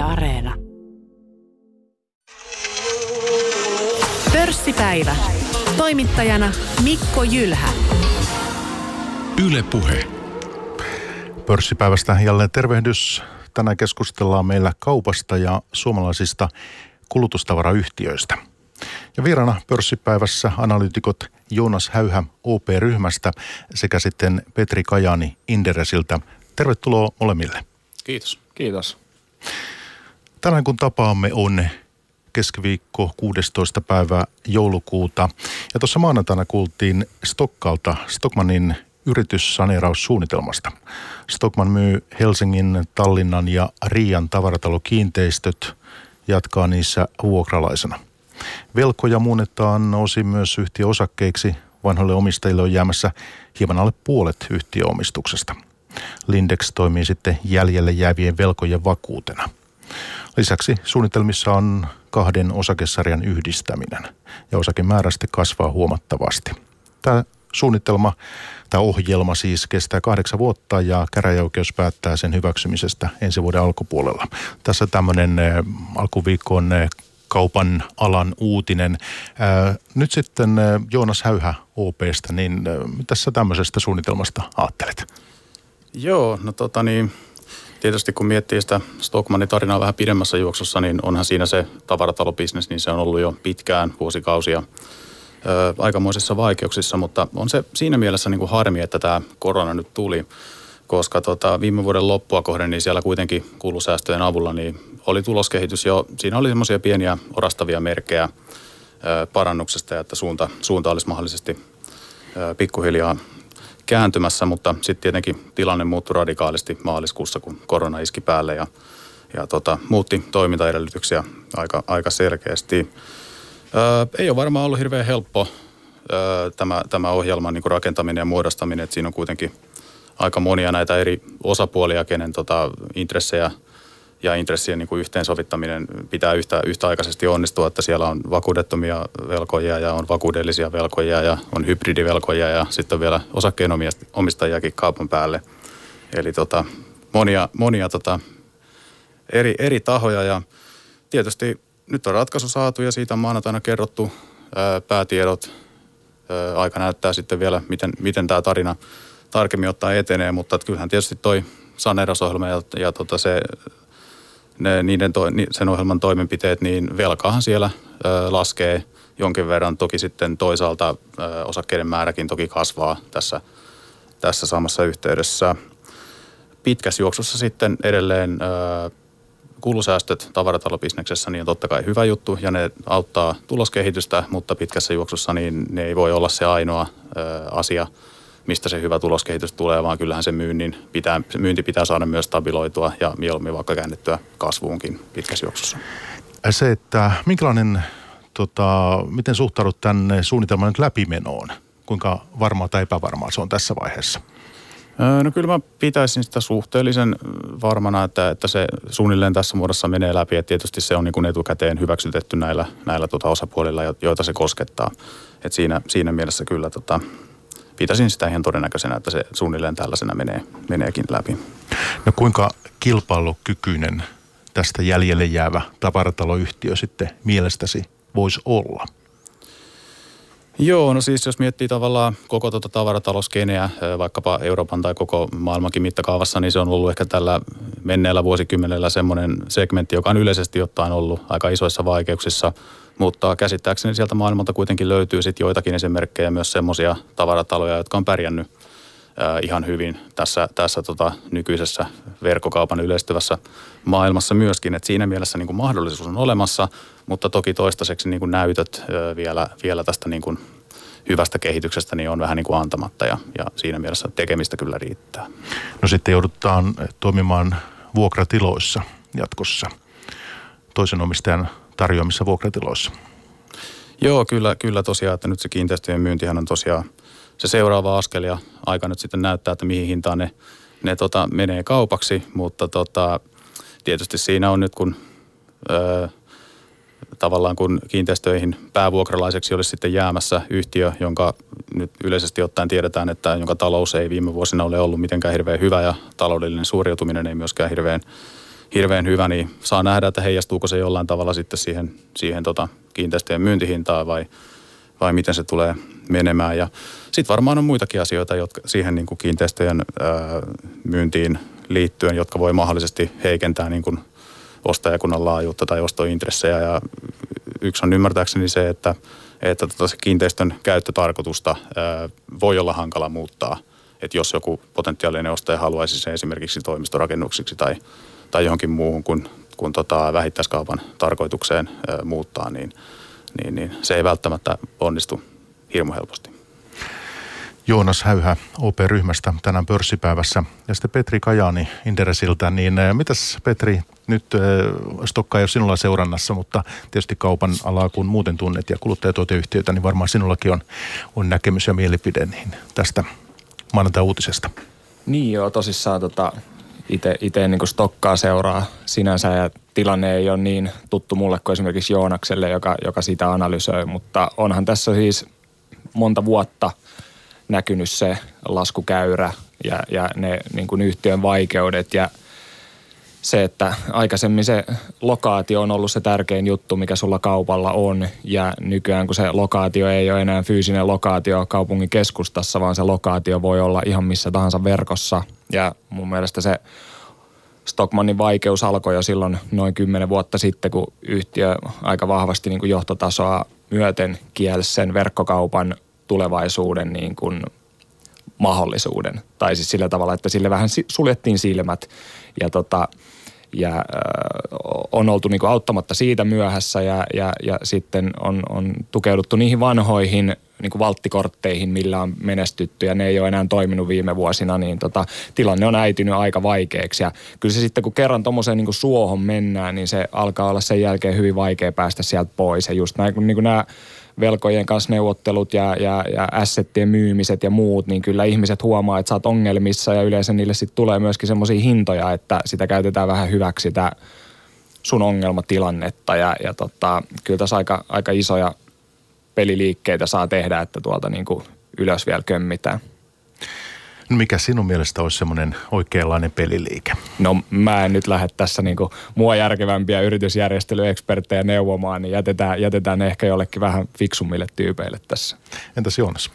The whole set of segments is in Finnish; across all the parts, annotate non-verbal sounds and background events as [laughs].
Yle Areena. Pörssipäivä. Toimittajana Mikko Jylhä. Yle Puhe. Pörssipäivästä jälleen tervehdys. Tänään keskustellaan meillä kaupasta ja suomalaisista kulutustavarayhtiöistä. Ja vieraana pörssipäivässä analyytikot Joonas Häyhä OP-ryhmästä sekä sitten Petri Kajani Inderesiltä. Tervetuloa molemmille. Kiitos. Kiitos. Tänään kun tapaamme on keskiviikko 16. päivä joulukuuta. Ja tuossa maanantaina kuultiin Stokkalta Stockmanin yrityssaneeraussuunnitelmasta. Stockman myy Helsingin, Tallinnan ja Riian tavaratalokiinteistöt, jatkaa niissä vuokralaisena. Velkoja muunnetaan osin myös yhtiöosakkeiksi. Vanhoille omistajille on jäämässä hieman alle puolet yhtiöomistuksesta. Lindex toimii sitten jäljelle jäävien velkojen vakuutena. Lisäksi suunnitelmissa on kahden osakesarjan yhdistäminen ja osakemäärä sitten kasvaa huomattavasti. Tämä suunnitelma tai ohjelma siis kestää kahdeksan vuotta ja käräjäoikeus päättää sen hyväksymisestä ensi vuoden alkupuolella. Tässä tämmöinen alkuviikon kaupan alan uutinen. Nyt sitten Joonas Häyhä OPstä, niin mitä sä tämmöisestä suunnitelmasta ajattelet? Joo, no tota niin, tietysti kun miettii sitä Stockmanin tarinaa vähän pidemmässä juoksussa, niin onhan siinä se tavaratalobisnes, niin se on ollut jo pitkään, vuosikausia ö, aikamoisissa vaikeuksissa, mutta on se siinä mielessä niin kuin harmi, että tämä korona nyt tuli, koska tota, viime vuoden loppua kohden, niin siellä kuitenkin kuulusäästöjen avulla, niin oli tuloskehitys jo, siinä oli semmoisia pieniä orastavia merkkejä ö, parannuksesta ja että suunta, suunta olisi mahdollisesti pikkuhiljaa kääntymässä, mutta sitten tietenkin tilanne muuttui radikaalisti maaliskuussa, kun korona iski päälle ja, ja tota, muutti toimintaedellytyksiä aika, aika selkeästi. Öö, ei ole varmaan ollut hirveän helppo öö, tämä, tämä ohjelman niin rakentaminen ja muodostaminen, että siinä on kuitenkin aika monia näitä eri osapuolia, kenen tota, intressejä – ja intressien niin kuin yhteensovittaminen pitää yhtä, yhtäaikaisesti onnistua, että siellä on vakuudettomia velkoja ja on vakuudellisia velkoja ja on hybridivelkoja ja sitten on vielä osakkeenomistajiakin kaupan päälle. Eli tota, monia, monia tota, eri, eri tahoja ja tietysti nyt on ratkaisu saatu ja siitä on maanantaina kerrottu ää, päätiedot. Ää, aika näyttää sitten vielä, miten, miten tämä tarina tarkemmin ottaa etenee, mutta kyllähän tietysti toi saneerausohjelma ja, ja tota se ne, niiden to, sen ohjelman toimenpiteet, niin velkahan siellä ö, laskee jonkin verran. Toki sitten toisaalta ö, osakkeiden määräkin toki kasvaa tässä, tässä samassa yhteydessä. Pitkässä juoksussa sitten edelleen ö, kulusäästöt tavaratalobisneksessä niin on totta kai hyvä juttu ja ne auttaa tuloskehitystä, mutta pitkässä juoksussa niin ne ei voi olla se ainoa ö, asia – mistä se hyvä tuloskehitys tulee, vaan kyllähän se myynnin pitää, myynti pitää saada myös stabiloitua ja mieluummin vaikka käännettyä kasvuunkin pitkässä juoksussa. Se, että minkälainen, tota, miten suhtaudut tänne suunnitelman nyt läpimenoon? Kuinka varmaa tai epävarmaa se on tässä vaiheessa? No kyllä mä pitäisin sitä suhteellisen varmana, että, että se suunnilleen tässä muodossa menee läpi. Et tietysti se on niin kuin etukäteen hyväksytetty näillä, näillä tota osapuolilla, joita se koskettaa. Et siinä, siinä mielessä kyllä tota, pitäisin sitä ihan todennäköisenä, että se suunnilleen tällaisena menee, meneekin läpi. No kuinka kilpailukykyinen tästä jäljelle jäävä tavarataloyhtiö sitten mielestäsi voisi olla? Joo, no siis jos miettii tavallaan koko tuota tavaratalouskeneä, vaikkapa Euroopan tai koko maailmankin mittakaavassa, niin se on ollut ehkä tällä menneellä vuosikymmenellä semmoinen segmentti, joka on yleisesti ottaen ollut aika isoissa vaikeuksissa – mutta käsittääkseni sieltä maailmalta kuitenkin löytyy sitten joitakin esimerkkejä myös semmoisia tavarataloja, jotka on pärjännyt ihan hyvin tässä, tässä tota nykyisessä verkkokaupan yleistyvässä maailmassa myöskin. Et siinä mielessä niin kuin mahdollisuus on olemassa, mutta toki toistaiseksi niin kuin näytöt vielä, vielä tästä niin kuin hyvästä kehityksestä niin on vähän niin kuin antamatta ja, ja siinä mielessä tekemistä kyllä riittää. No sitten joudutaan toimimaan vuokratiloissa jatkossa toisen omistajan tarjoamissa vuokratiloissa. Joo, kyllä, kyllä tosiaan, että nyt se kiinteistöjen myyntihän on tosiaan se seuraava askel ja aika nyt sitten näyttää, että mihin hintaan ne, ne tota, menee kaupaksi, mutta tota, tietysti siinä on nyt kun öö, tavallaan kun kiinteistöihin päävuokralaiseksi olisi sitten jäämässä yhtiö, jonka nyt yleisesti ottaen tiedetään, että jonka talous ei viime vuosina ole ollut mitenkään hirveän hyvä ja taloudellinen suoriutuminen ei myöskään hirveän hirveän hyvä, niin saa nähdä, että heijastuuko se jollain tavalla sitten siihen, siihen tota kiinteistöjen myyntihintaan vai, vai miten se tulee menemään. Ja sitten varmaan on muitakin asioita jotka siihen niin kuin kiinteistöjen ää, myyntiin liittyen, jotka voi mahdollisesti heikentää niin kuin ostajakunnan laajuutta tai ostointressejä. Ja yksi on ymmärtääkseni se, että, että tota se kiinteistön käyttötarkoitusta ää, voi olla hankala muuttaa. Että jos joku potentiaalinen ostaja haluaisi sen esimerkiksi toimistorakennuksiksi tai, tai johonkin muuhun kuin, kuin tota vähittäiskaupan tarkoitukseen ää, muuttaa, niin, niin, niin se ei välttämättä onnistu hirmu helposti. Joonas Häyhä OP-ryhmästä tänään pörssipäivässä ja sitten Petri Kajani Inderesiltä. Niin eh, mitäs Petri, nyt eh, Stokka ei ole sinulla seurannassa, mutta tietysti kaupan alaa kun muuten tunnet ja kuluttajatuoteyhtiöitä, niin varmaan sinullakin on, on näkemys ja mielipide niin tästä maanantai-uutisesta. Niin joo, tosissaan tota, itse niin Stokkaa seuraa sinänsä ja tilanne ei ole niin tuttu mulle kuin esimerkiksi Joonakselle, joka, joka sitä analysoi, mutta onhan tässä siis monta vuotta – näkynyt se laskukäyrä ja, ja ne niin kuin yhtiön vaikeudet ja se, että aikaisemmin se lokaatio on ollut se tärkein juttu, mikä sulla kaupalla on ja nykyään kun se lokaatio ei ole enää fyysinen lokaatio kaupungin keskustassa, vaan se lokaatio voi olla ihan missä tahansa verkossa. Ja mun mielestä se Stockmannin vaikeus alkoi jo silloin noin kymmenen vuotta sitten, kun yhtiö aika vahvasti niin kuin johtotasoa myöten kielsi sen verkkokaupan tulevaisuuden niin kuin mahdollisuuden. Tai siis sillä tavalla, että sille vähän suljettiin silmät ja, tota, ja äh, on oltu niin kuin auttamatta siitä myöhässä ja, ja, ja sitten on, on tukeuduttu niihin vanhoihin niin kuin valttikortteihin, millä on menestytty ja ne ei ole enää toiminut viime vuosina, niin tota, tilanne on äitynyt aika vaikeaksi. Ja kyllä se sitten, kun kerran tuommoiseen niin suohon mennään, niin se alkaa olla sen jälkeen hyvin vaikea päästä sieltä pois. Ja just näin, niin kuin nämä velkojen kanssa neuvottelut ja, ja, ja assettien myymiset ja muut, niin kyllä ihmiset huomaa, että sä oot ongelmissa ja yleensä niille sitten tulee myöskin semmoisia hintoja, että sitä käytetään vähän hyväksi sitä sun ongelmatilannetta ja, ja tota, kyllä tässä aika, aika isoja peliliikkeitä saa tehdä, että tuolta niin kuin ylös vielä kömmitään. Mikä sinun mielestä olisi semmoinen oikeanlainen peliliike? No mä en nyt lähde tässä niinku mua järkevämpiä yritysjärjestelyeksperttejä neuvomaan, niin jätetään, jätetään ehkä jollekin vähän fiksummille tyypeille tässä. Entäs Joonas?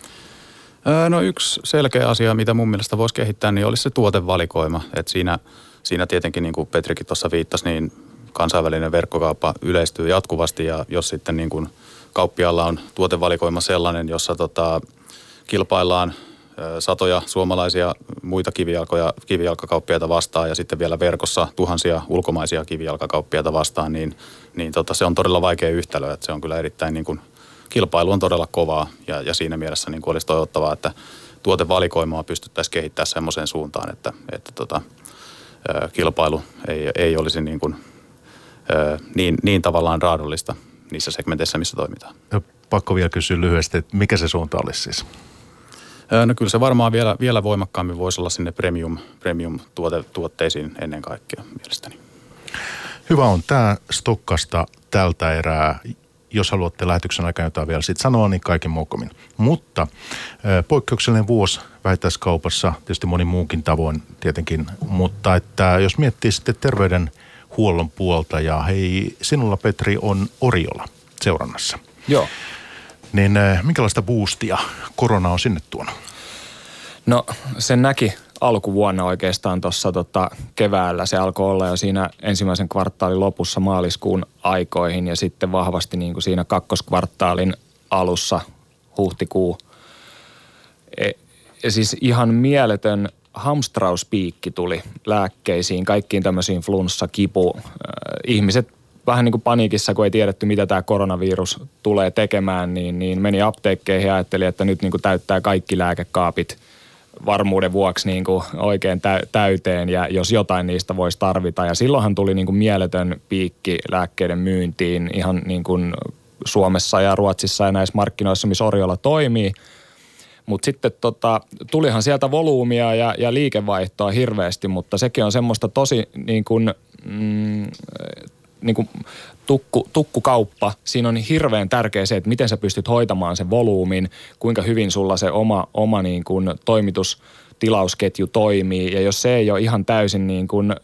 No yksi selkeä asia, mitä mun mielestä voisi kehittää, niin olisi se tuotevalikoima. Et siinä, siinä tietenkin, niin kuin Petrikin tuossa viittasi, niin kansainvälinen verkkokauppa yleistyy jatkuvasti ja jos sitten niin kuin kauppialla on tuotevalikoima sellainen, jossa tota, kilpaillaan satoja suomalaisia muita kivijalkoja, kivijalkakauppiaita vastaan ja sitten vielä verkossa tuhansia ulkomaisia kivijalkakauppiaita vastaan, niin, niin tota, se on todella vaikea yhtälö. Että se on kyllä erittäin niin kuin, kilpailu on todella kovaa ja, ja siinä mielessä niin kuin olisi toivottavaa, että tuotevalikoimaa pystyttäisiin kehittämään semmoiseen suuntaan, että, että tota, kilpailu ei, ei olisi niin, kuin, niin, niin tavallaan raadollista niissä segmenteissä, missä toimitaan. Pakko vielä kysyä lyhyesti, että mikä se suunta olisi siis? No kyllä se varmaan vielä, vielä voimakkaammin voisi olla sinne premium, premium tuote, tuotteisiin ennen kaikkea mielestäni. Hyvä on tämä Stokkasta tältä erää. Jos haluatte lähetyksen aikana jotain vielä sitten sanoa, niin kaiken muukomin. Mutta poikkeuksellinen vuosi vähittäiskaupassa, tietysti moni muukin tavoin tietenkin, mutta että jos miettii sitten terveydenhuollon puolta ja hei, sinulla Petri on Oriola seurannassa. Joo. Niin eh, minkälaista boostia korona on sinne tuonut? No sen näki alkuvuonna oikeastaan tuossa tota, keväällä. Se alkoi olla jo siinä ensimmäisen kvartaalin lopussa maaliskuun aikoihin ja sitten vahvasti niin kuin siinä kakkoskvartaalin alussa huhtikuu. E, siis ihan mieletön hamstrauspiikki tuli lääkkeisiin, kaikkiin tämmöisiin flunssa, kipu. Äh, ihmiset vähän niin kuin paniikissa, kun ei tiedetty, mitä tämä koronavirus tulee tekemään, niin, niin meni apteekkeihin ja ajatteli, että nyt niin kuin täyttää kaikki lääkekaapit varmuuden vuoksi niin kuin oikein täyteen ja jos jotain niistä voisi tarvita. Ja silloinhan tuli niin kuin mieletön piikki lääkkeiden myyntiin ihan niin kuin Suomessa ja Ruotsissa ja näissä markkinoissa, missä Oriola toimii. Mutta sitten tota, tulihan sieltä volyymia ja, ja liikevaihtoa hirveästi, mutta sekin on semmoista tosi niin kuin, mm, niin kuin tukku, tukkukauppa, siinä on hirveän tärkeä se, että miten sä pystyt hoitamaan sen volyymin, kuinka hyvin sulla se oma, oma niin kuin toimitus tilausketju toimii. Ja jos se ei ole ihan täysin niin kuin,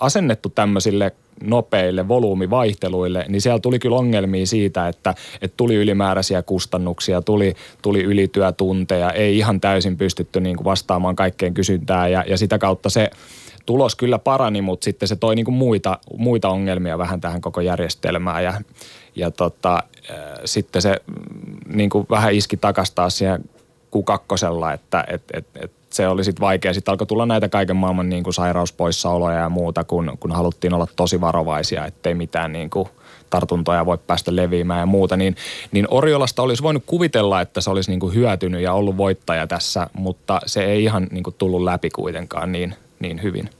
asennettu tämmöisille nopeille volyymivaihteluille, niin siellä tuli kyllä ongelmia siitä, että, että tuli ylimääräisiä kustannuksia, tuli, tuli ylityötunteja, ei ihan täysin pystytty niin kuin vastaamaan kaikkeen kysyntään ja, ja sitä kautta se tulos kyllä parani, mutta sitten se toi niin kuin muita, muita ongelmia vähän tähän koko järjestelmään ja, ja tota, sitten se mm, niin kuin vähän iski takastaa siihen Q2, että et, et, et se oli sitten vaikea. Sitten alkoi tulla näitä kaiken maailman niin kuin sairauspoissaoloja ja muuta, kun, kun haluttiin olla tosi varovaisia, ettei mitään niin kuin tartuntoja voi päästä leviämään ja muuta, niin, niin Oriolasta olisi voinut kuvitella, että se olisi niin kuin hyötynyt ja ollut voittaja tässä, mutta se ei ihan niin kuin tullut läpi kuitenkaan niin, niin hyvin.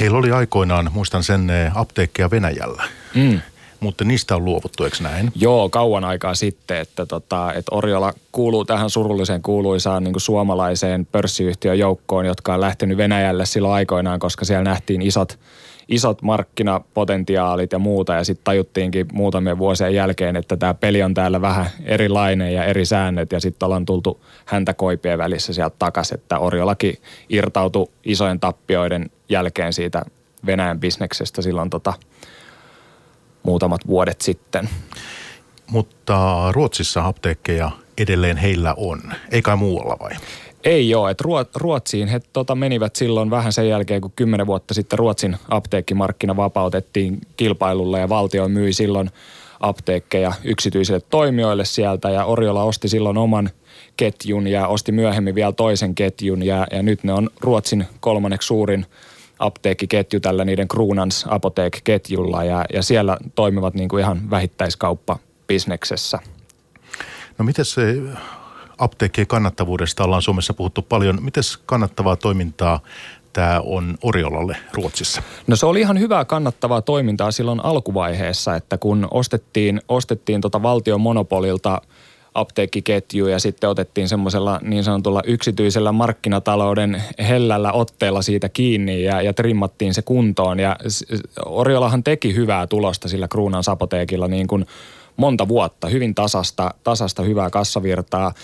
Heillä oli aikoinaan, muistan sen, eh, apteekkeja Venäjällä. Mm mutta niistä on luovuttu, eikö näin? Joo, kauan aikaa sitten, että, tota, että Oriola kuuluu tähän surulliseen kuuluisaan niin suomalaiseen pörssiyhtiön joukkoon, jotka on lähtenyt Venäjälle silloin aikoinaan, koska siellä nähtiin isot, isot markkinapotentiaalit ja muuta ja sitten tajuttiinkin muutamien vuosien jälkeen, että tämä peli on täällä vähän erilainen ja eri säännöt ja sitten ollaan tultu häntä koipien välissä sieltä takaisin, että Oriolakin irtautui isojen tappioiden jälkeen siitä Venäjän bisneksestä silloin tota, muutamat vuodet sitten. Mutta Ruotsissa apteekkeja edelleen heillä on, ei kai muualla vai? Ei ole, että Ruotsiin he tota, menivät silloin vähän sen jälkeen, kun kymmenen vuotta sitten Ruotsin apteekkimarkkina vapautettiin kilpailulle ja valtio myi silloin apteekkeja yksityisille toimijoille sieltä ja Oriola osti silloin oman ketjun ja osti myöhemmin vielä toisen ketjun ja, ja nyt ne on Ruotsin kolmanneksi suurin – apteekkiketju tällä niiden Kruunans Apotek-ketjulla ja, ja siellä toimivat niin kuin ihan vähittäiskauppa bisneksessä. No miten se apteekkien kannattavuudesta ollaan Suomessa puhuttu paljon. Miten kannattavaa toimintaa tämä on Oriolalle Ruotsissa? No se oli ihan hyvää kannattavaa toimintaa silloin alkuvaiheessa, että kun ostettiin, ostettiin tota valtion monopolilta – apteekkiketju ja sitten otettiin semmoisella niin sanotulla yksityisellä markkinatalouden hellällä otteella siitä kiinni ja, ja trimmattiin se kuntoon. Ja Oriolahan teki hyvää tulosta sillä Kruunan sapoteekilla niin kuin monta vuotta, hyvin tasasta, tasasta hyvää kassavirtaa.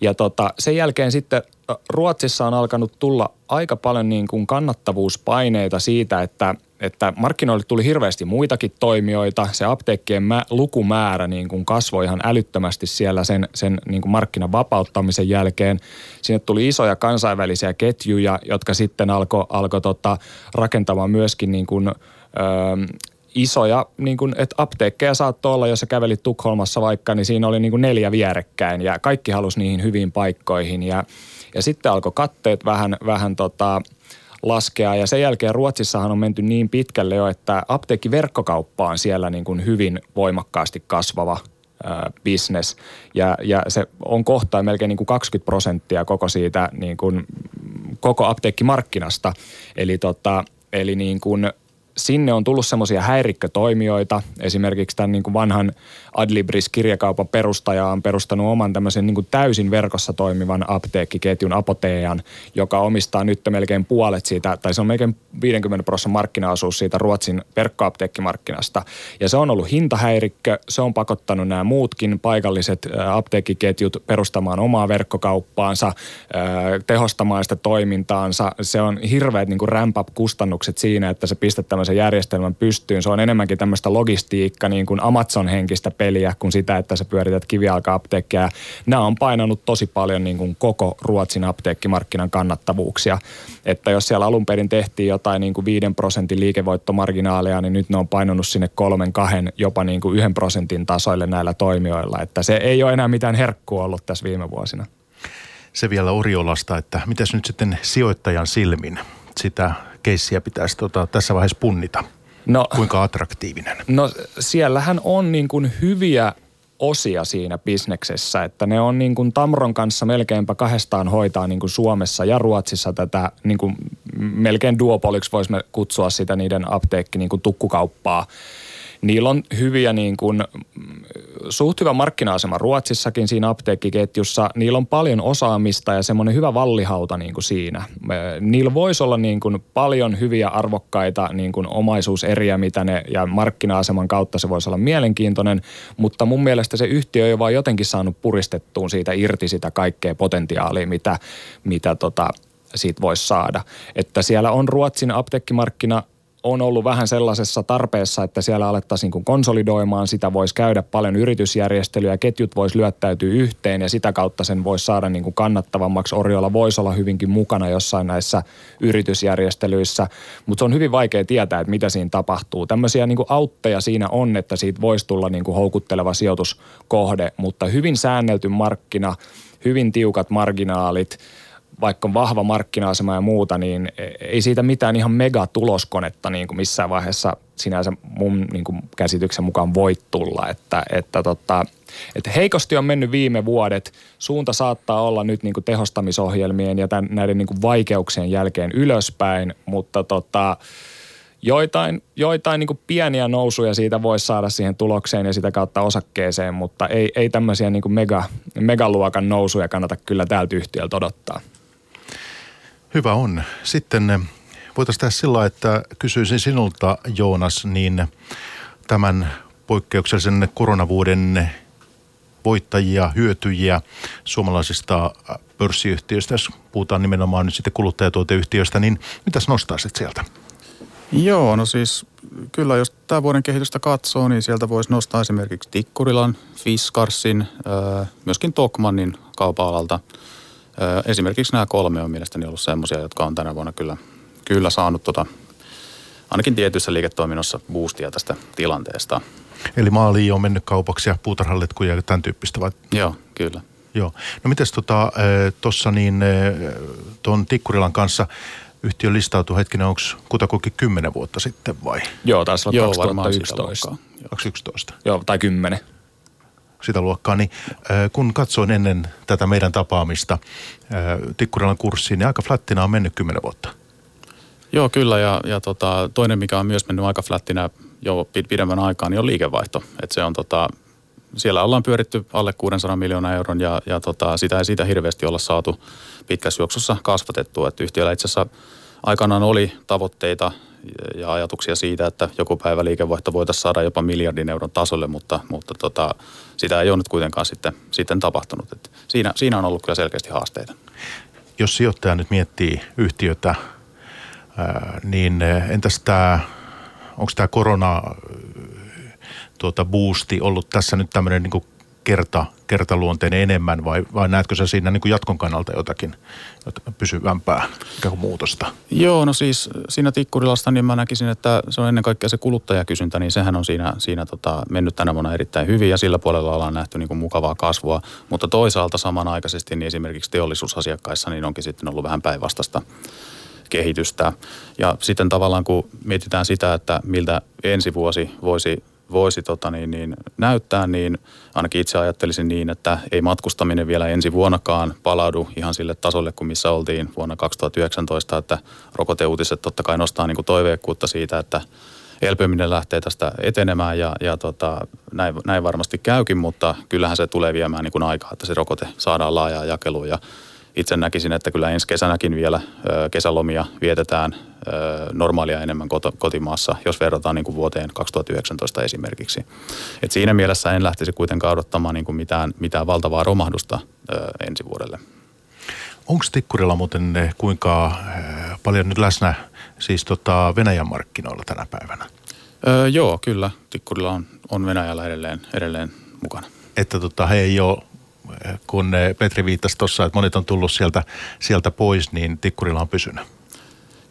Ja tota, sen jälkeen sitten Ruotsissa on alkanut tulla aika paljon niin kuin kannattavuuspaineita siitä, että – että markkinoille tuli hirveästi muitakin toimijoita. Se apteekkien mä, lukumäärä niin kuin kasvoi ihan älyttömästi siellä sen, sen niin kuin markkinan vapauttamisen jälkeen. Sinne tuli isoja kansainvälisiä ketjuja, jotka sitten alkoi alko tota, rakentamaan myöskin niin kuin, ö, isoja, niin kuin, että apteekkeja saattoi olla, jos sä kävelit Tukholmassa vaikka, niin siinä oli niin kuin neljä vierekkäin ja kaikki halusi niihin hyviin paikkoihin. Ja, ja sitten alkoi katteet vähän, vähän tota, laskea. Ja sen jälkeen Ruotsissahan on menty niin pitkälle jo, että apteekkiverkkokauppa on siellä niin kuin hyvin voimakkaasti kasvava business. Ja, ja se on kohta melkein niin kuin 20 prosenttia koko siitä niin kuin, koko apteekkimarkkinasta. Eli, tota, eli niin kuin sinne on tullut semmoisia häirikkötoimijoita. Esimerkiksi tämän niin kuin vanhan Adlibris-kirjakaupan perustaja on perustanut oman tämmöisen niin kuin täysin verkossa toimivan apteekkiketjun Apotean, joka omistaa nyt melkein puolet siitä, tai se on melkein 50 prosenttia markkinaosuus siitä Ruotsin verkkoapteekkimarkkinasta. Ja se on ollut hintahäirikkö, se on pakottanut nämä muutkin paikalliset apteekkiketjut perustamaan omaa verkkokauppaansa, tehostamaan sitä toimintaansa. Se on hirveät niin kuin ramp-up-kustannukset siinä, että se pistät tämmöisen järjestelmän pystyyn. Se on enemmänkin tämmöistä logistiikka, niin kuin Amazon-henkistä peliä kuin sitä, että sä pyörität kivijalka-apteekkia. Nämä on painanut tosi paljon niin kuin koko Ruotsin apteekkimarkkinan kannattavuuksia. Että jos siellä alun perin tehtiin jotain niin kuin 5 prosentin liikevoittomarginaalia, niin nyt ne on painanut sinne kolmen, kahden, jopa niin kuin yhden prosentin tasoille näillä toimijoilla. Että se ei ole enää mitään herkkua ollut tässä viime vuosina. Se vielä Oriolasta, että mitäs nyt sitten sijoittajan silmin sitä keissiä pitäisi tota, tässä vaiheessa punnita? No, Kuinka attraktiivinen? No siellähän on niin kuin hyviä osia siinä bisneksessä, että ne on niin kuin Tamron kanssa melkeinpä kahdestaan hoitaa niin kuin Suomessa ja Ruotsissa tätä niin kuin melkein duopoliksi voisimme kutsua sitä niiden apteekki niin kuin tukkukauppaa. Niillä on hyviä niin kuin, suht hyvä markkina-asema Ruotsissakin siinä apteekkiketjussa. Niillä on paljon osaamista ja semmoinen hyvä vallihauta niin kuin siinä. Niillä voisi olla niin kuin paljon hyviä arvokkaita niin kuin omaisuuseriä, mitä ne, ja markkina-aseman kautta se voisi olla mielenkiintoinen, mutta mun mielestä se yhtiö ei ole vaan jotenkin saanut puristettuun siitä irti sitä kaikkea potentiaalia, mitä, mitä tota, siitä voisi saada. Että siellä on Ruotsin apteekkimarkkina on ollut vähän sellaisessa tarpeessa, että siellä alettaisiin niin konsolidoimaan, sitä voisi käydä paljon yritysjärjestelyjä, ketjut voisi lyöttäytyä yhteen ja sitä kautta sen voisi saada niin kuin kannattavammaksi. Oriolla voisi olla hyvinkin mukana jossain näissä yritysjärjestelyissä, mutta se on hyvin vaikea tietää, että mitä siinä tapahtuu. Tämmöisiä niin kuin autteja siinä on, että siitä voisi tulla niin kuin houkutteleva sijoituskohde, mutta hyvin säännelty markkina, hyvin tiukat marginaalit – vaikka on vahva markkina-asema ja muuta, niin ei siitä mitään ihan megatuloskonetta niin kuin missään vaiheessa sinänsä mun niin kuin käsityksen mukaan voi tulla. Että, että, tota, että heikosti on mennyt viime vuodet. Suunta saattaa olla nyt niin kuin tehostamisohjelmien ja tämän, näiden niin kuin vaikeuksien jälkeen ylöspäin, mutta tota, joitain, joitain niin pieniä nousuja siitä voisi saada siihen tulokseen ja sitä kautta osakkeeseen, mutta ei, ei tämmöisiä niin mega, megaluokan nousuja kannata kyllä täältä yhtiöltä odottaa. Hyvä on. Sitten eh, voitaisiin tehdä sillä että kysyisin sinulta Joonas, niin tämän poikkeuksellisen koronavuoden voittajia, hyötyjiä suomalaisista pörssiyhtiöistä, jos puhutaan nimenomaan nyt sitten kuluttajatuoteyhtiöistä, niin mitäs nostaisit sieltä? Joo, no siis kyllä jos tämän vuoden kehitystä katsoo, niin sieltä voisi nostaa esimerkiksi Tikkurilan, Fiskarsin, myöskin Tokmannin kaupa-alalta – Esimerkiksi nämä kolme on mielestäni ollut semmoisia, jotka on tänä vuonna kyllä, kyllä saanut tota, ainakin tietyissä liiketoiminnossa boostia tästä tilanteesta. Eli maaliin on mennyt kaupaksi ja puutarhalletkuja ja tämän tyyppistä vai? Joo, kyllä. Joo. No mites tota, tuossa niin tuon Tikkurilan kanssa yhtiö listautui hetkinen, onko kutakuinkin kymmenen vuotta sitten vai? Joo, taisi olla Joo, 2011. 2011. Joo, tai kymmenen sitä luokkaa, niin kun katsoin ennen tätä meidän tapaamista Tikkurilan kurssiin, niin aika flattina on mennyt kymmenen vuotta. Joo, kyllä. Ja, ja tota, toinen, mikä on myös mennyt aika flattina jo pidemmän aikaa, niin on liikevaihto. Et se on tota, siellä ollaan pyöritty alle 600 miljoonaa euron ja, ja tota, sitä ei siitä hirveästi olla saatu pitkässä juoksussa kasvatettua. Et yhtiöllä itse asiassa aikanaan oli tavoitteita ja ajatuksia siitä, että joku päivä liikevaihto voitaisiin saada jopa miljardin euron tasolle, mutta, mutta tota, sitä ei ole nyt kuitenkaan sitten, sitten tapahtunut. Et siinä, siinä on ollut kyllä selkeästi haasteita. Jos sijoittaja nyt miettii yhtiötä, niin entäs tämä, onko tämä korona tuota boosti ollut tässä nyt tämmöinen niin kerta, kertaluonteinen enemmän vai, vai näetkö sä siinä niin kuin jatkon kannalta jotakin pysyvämpää kuin muutosta? Joo, no siis siinä Tikkurilasta niin mä näkisin, että se on ennen kaikkea se kuluttajakysyntä, niin sehän on siinä, siinä tota, mennyt tänä vuonna erittäin hyvin ja sillä puolella ollaan nähty niin kuin mukavaa kasvua, mutta toisaalta samanaikaisesti niin esimerkiksi teollisuusasiakkaissa niin onkin sitten ollut vähän päinvastasta kehitystä. Ja sitten tavallaan kun mietitään sitä, että miltä ensi vuosi voisi voisi tota niin, niin, näyttää, niin ainakin itse ajattelisin niin, että ei matkustaminen vielä ensi vuonnakaan palaudu ihan sille tasolle kuin missä oltiin vuonna 2019, että rokoteuutiset totta kai nostaa niin kuin toiveikkuutta siitä, että elpyminen lähtee tästä etenemään ja, ja tota, näin, näin varmasti käykin, mutta kyllähän se tulee viemään niin kuin aikaa, että se rokote saadaan laajaa jakeluun. Ja itse näkisin, että kyllä ensi kesänäkin vielä kesälomia vietetään normaalia enemmän kotimaassa, jos verrataan niin kuin vuoteen 2019 esimerkiksi. Et siinä mielessä en lähtisi kuitenkaan odottamaan niin kuin mitään, mitään valtavaa romahdusta ensi vuodelle. Onko Tikkurilla muuten kuinka paljon nyt läsnä siis tota Venäjän markkinoilla tänä päivänä? Öö, joo, kyllä. Tikkurilla on, on Venäjällä edelleen, edelleen mukana. Että tota, he ei ole kun Petri viittasi tuossa, että monet on tullut sieltä, sieltä pois, niin Tikkurilla on pysynyt.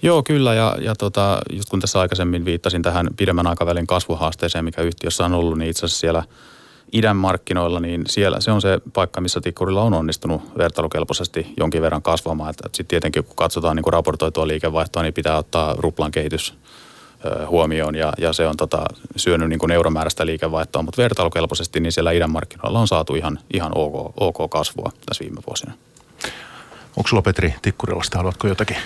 Joo, kyllä. Ja, ja tota, just kun tässä aikaisemmin viittasin tähän pidemmän aikavälin kasvuhaasteeseen, mikä yhtiössä on ollut, niin itse asiassa siellä idän markkinoilla, niin siellä se on se paikka, missä Tikkurilla on onnistunut vertailukelpoisesti jonkin verran kasvamaan. Sitten tietenkin kun katsotaan niin kuin raportoitua liikevaihtoa, niin pitää ottaa ruplan kehitys huomioon ja, ja se on tota, syönyt niin euromääräistä liikevaihtoa, mutta vertailukelpoisesti niin siellä idän markkinoilla on saatu ihan, ihan ok, ok kasvua tässä viime vuosina. Onko sulla Petri Tikkurilasta, haluatko jotakin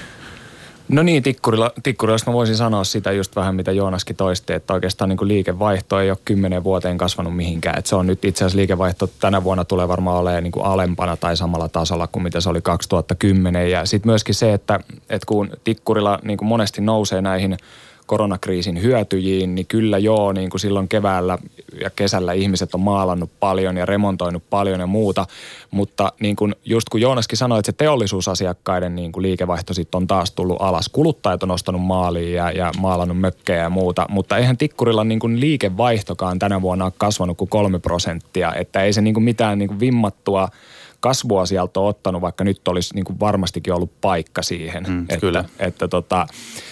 No niin, Tikkurilla, Tikkurilla mä voisin sanoa sitä just vähän, mitä Joonaskin toisti, että oikeastaan niin liikevaihto ei ole kymmenen vuoteen kasvanut mihinkään. Että se on nyt itse asiassa liikevaihto tänä vuonna tulee varmaan olemaan niin kuin alempana tai samalla tasolla kuin mitä se oli 2010. Ja sitten myöskin se, että, että kun Tikkurilla niin kuin monesti nousee näihin – koronakriisin hyötyjiin, niin kyllä joo, niin kuin silloin keväällä ja kesällä ihmiset on maalannut paljon ja remontoinut paljon ja muuta, mutta niin kuin just kun Joonaskin sanoi, että se teollisuusasiakkaiden niin kuin liikevaihto sitten on taas tullut alas. Kuluttajat on ostanut maaliin ja, ja maalannut mökkejä ja muuta, mutta eihän Tikkurilla niin kuin liikevaihtokaan tänä vuonna ole kasvanut kuin kolme prosenttia, että ei se niin kuin mitään niin kuin vimmattua – kasvua sieltä on ottanut, vaikka nyt olisi niin kuin varmastikin ollut paikka siihen. Mm, että, kyllä. Että, tota,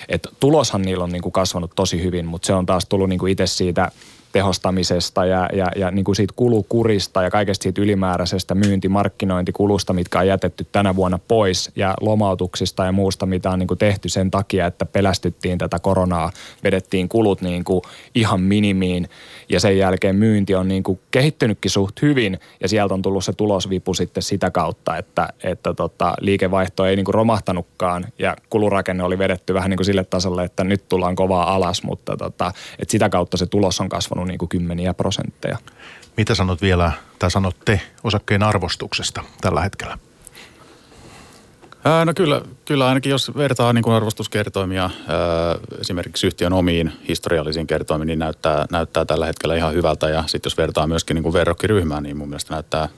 että tuloshan niillä on niin kuin kasvanut tosi hyvin, mutta se on taas tullut niin kuin itse siitä – tehostamisesta ja, ja, ja niin kuin siitä kulukurista ja kaikesta siitä ylimääräisestä myyntimarkkinointikulusta, mitkä on jätetty tänä vuonna pois ja lomautuksista ja muusta, mitä on niin kuin tehty sen takia, että pelästyttiin tätä koronaa, vedettiin kulut niin kuin ihan minimiin ja sen jälkeen myynti on niin kuin kehittynytkin suht hyvin ja sieltä on tullut se tulosvipu sitten sitä kautta, että, että tota, liikevaihto ei niin kuin romahtanutkaan ja kulurakenne oli vedetty vähän niin kuin sille tasolle, että nyt tullaan kovaa alas, mutta tota, että sitä kautta se tulos on kasvanut niin kuin kymmeniä prosentteja. Mitä sanot vielä, tai sanotte osakkeen arvostuksesta tällä hetkellä? Ää, no kyllä, kyllä ainakin jos vertaa niin kuin arvostuskertoimia ää, esimerkiksi yhtiön omiin historiallisiin kertoimiin, niin näyttää, näyttää tällä hetkellä ihan hyvältä. Ja sitten jos vertaa myöskin niin kuin verrokkiryhmään, niin mun mielestä näyttää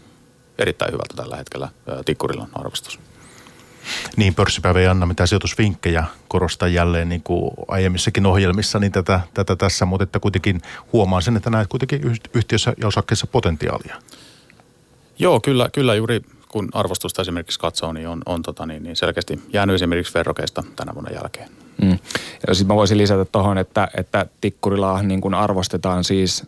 erittäin hyvältä tällä hetkellä ää, Tikkurilla arvostus. Niin, pörssipäivä ei anna mitään sijoitusvinkkejä, korostaa jälleen niin kuin aiemmissakin ohjelmissa niin tätä, tätä tässä, mutta että kuitenkin huomaan sen, että näet kuitenkin yhtiössä ja osakkeessa potentiaalia. Joo, kyllä, kyllä juuri kun arvostusta esimerkiksi katsoo, niin on, on tota, niin, niin selkeästi jäänyt esimerkiksi verrokeista tänä vuonna jälkeen. Mm. Sitten mä voisin lisätä tuohon, että, että Tikkurilla niin kuin arvostetaan siis –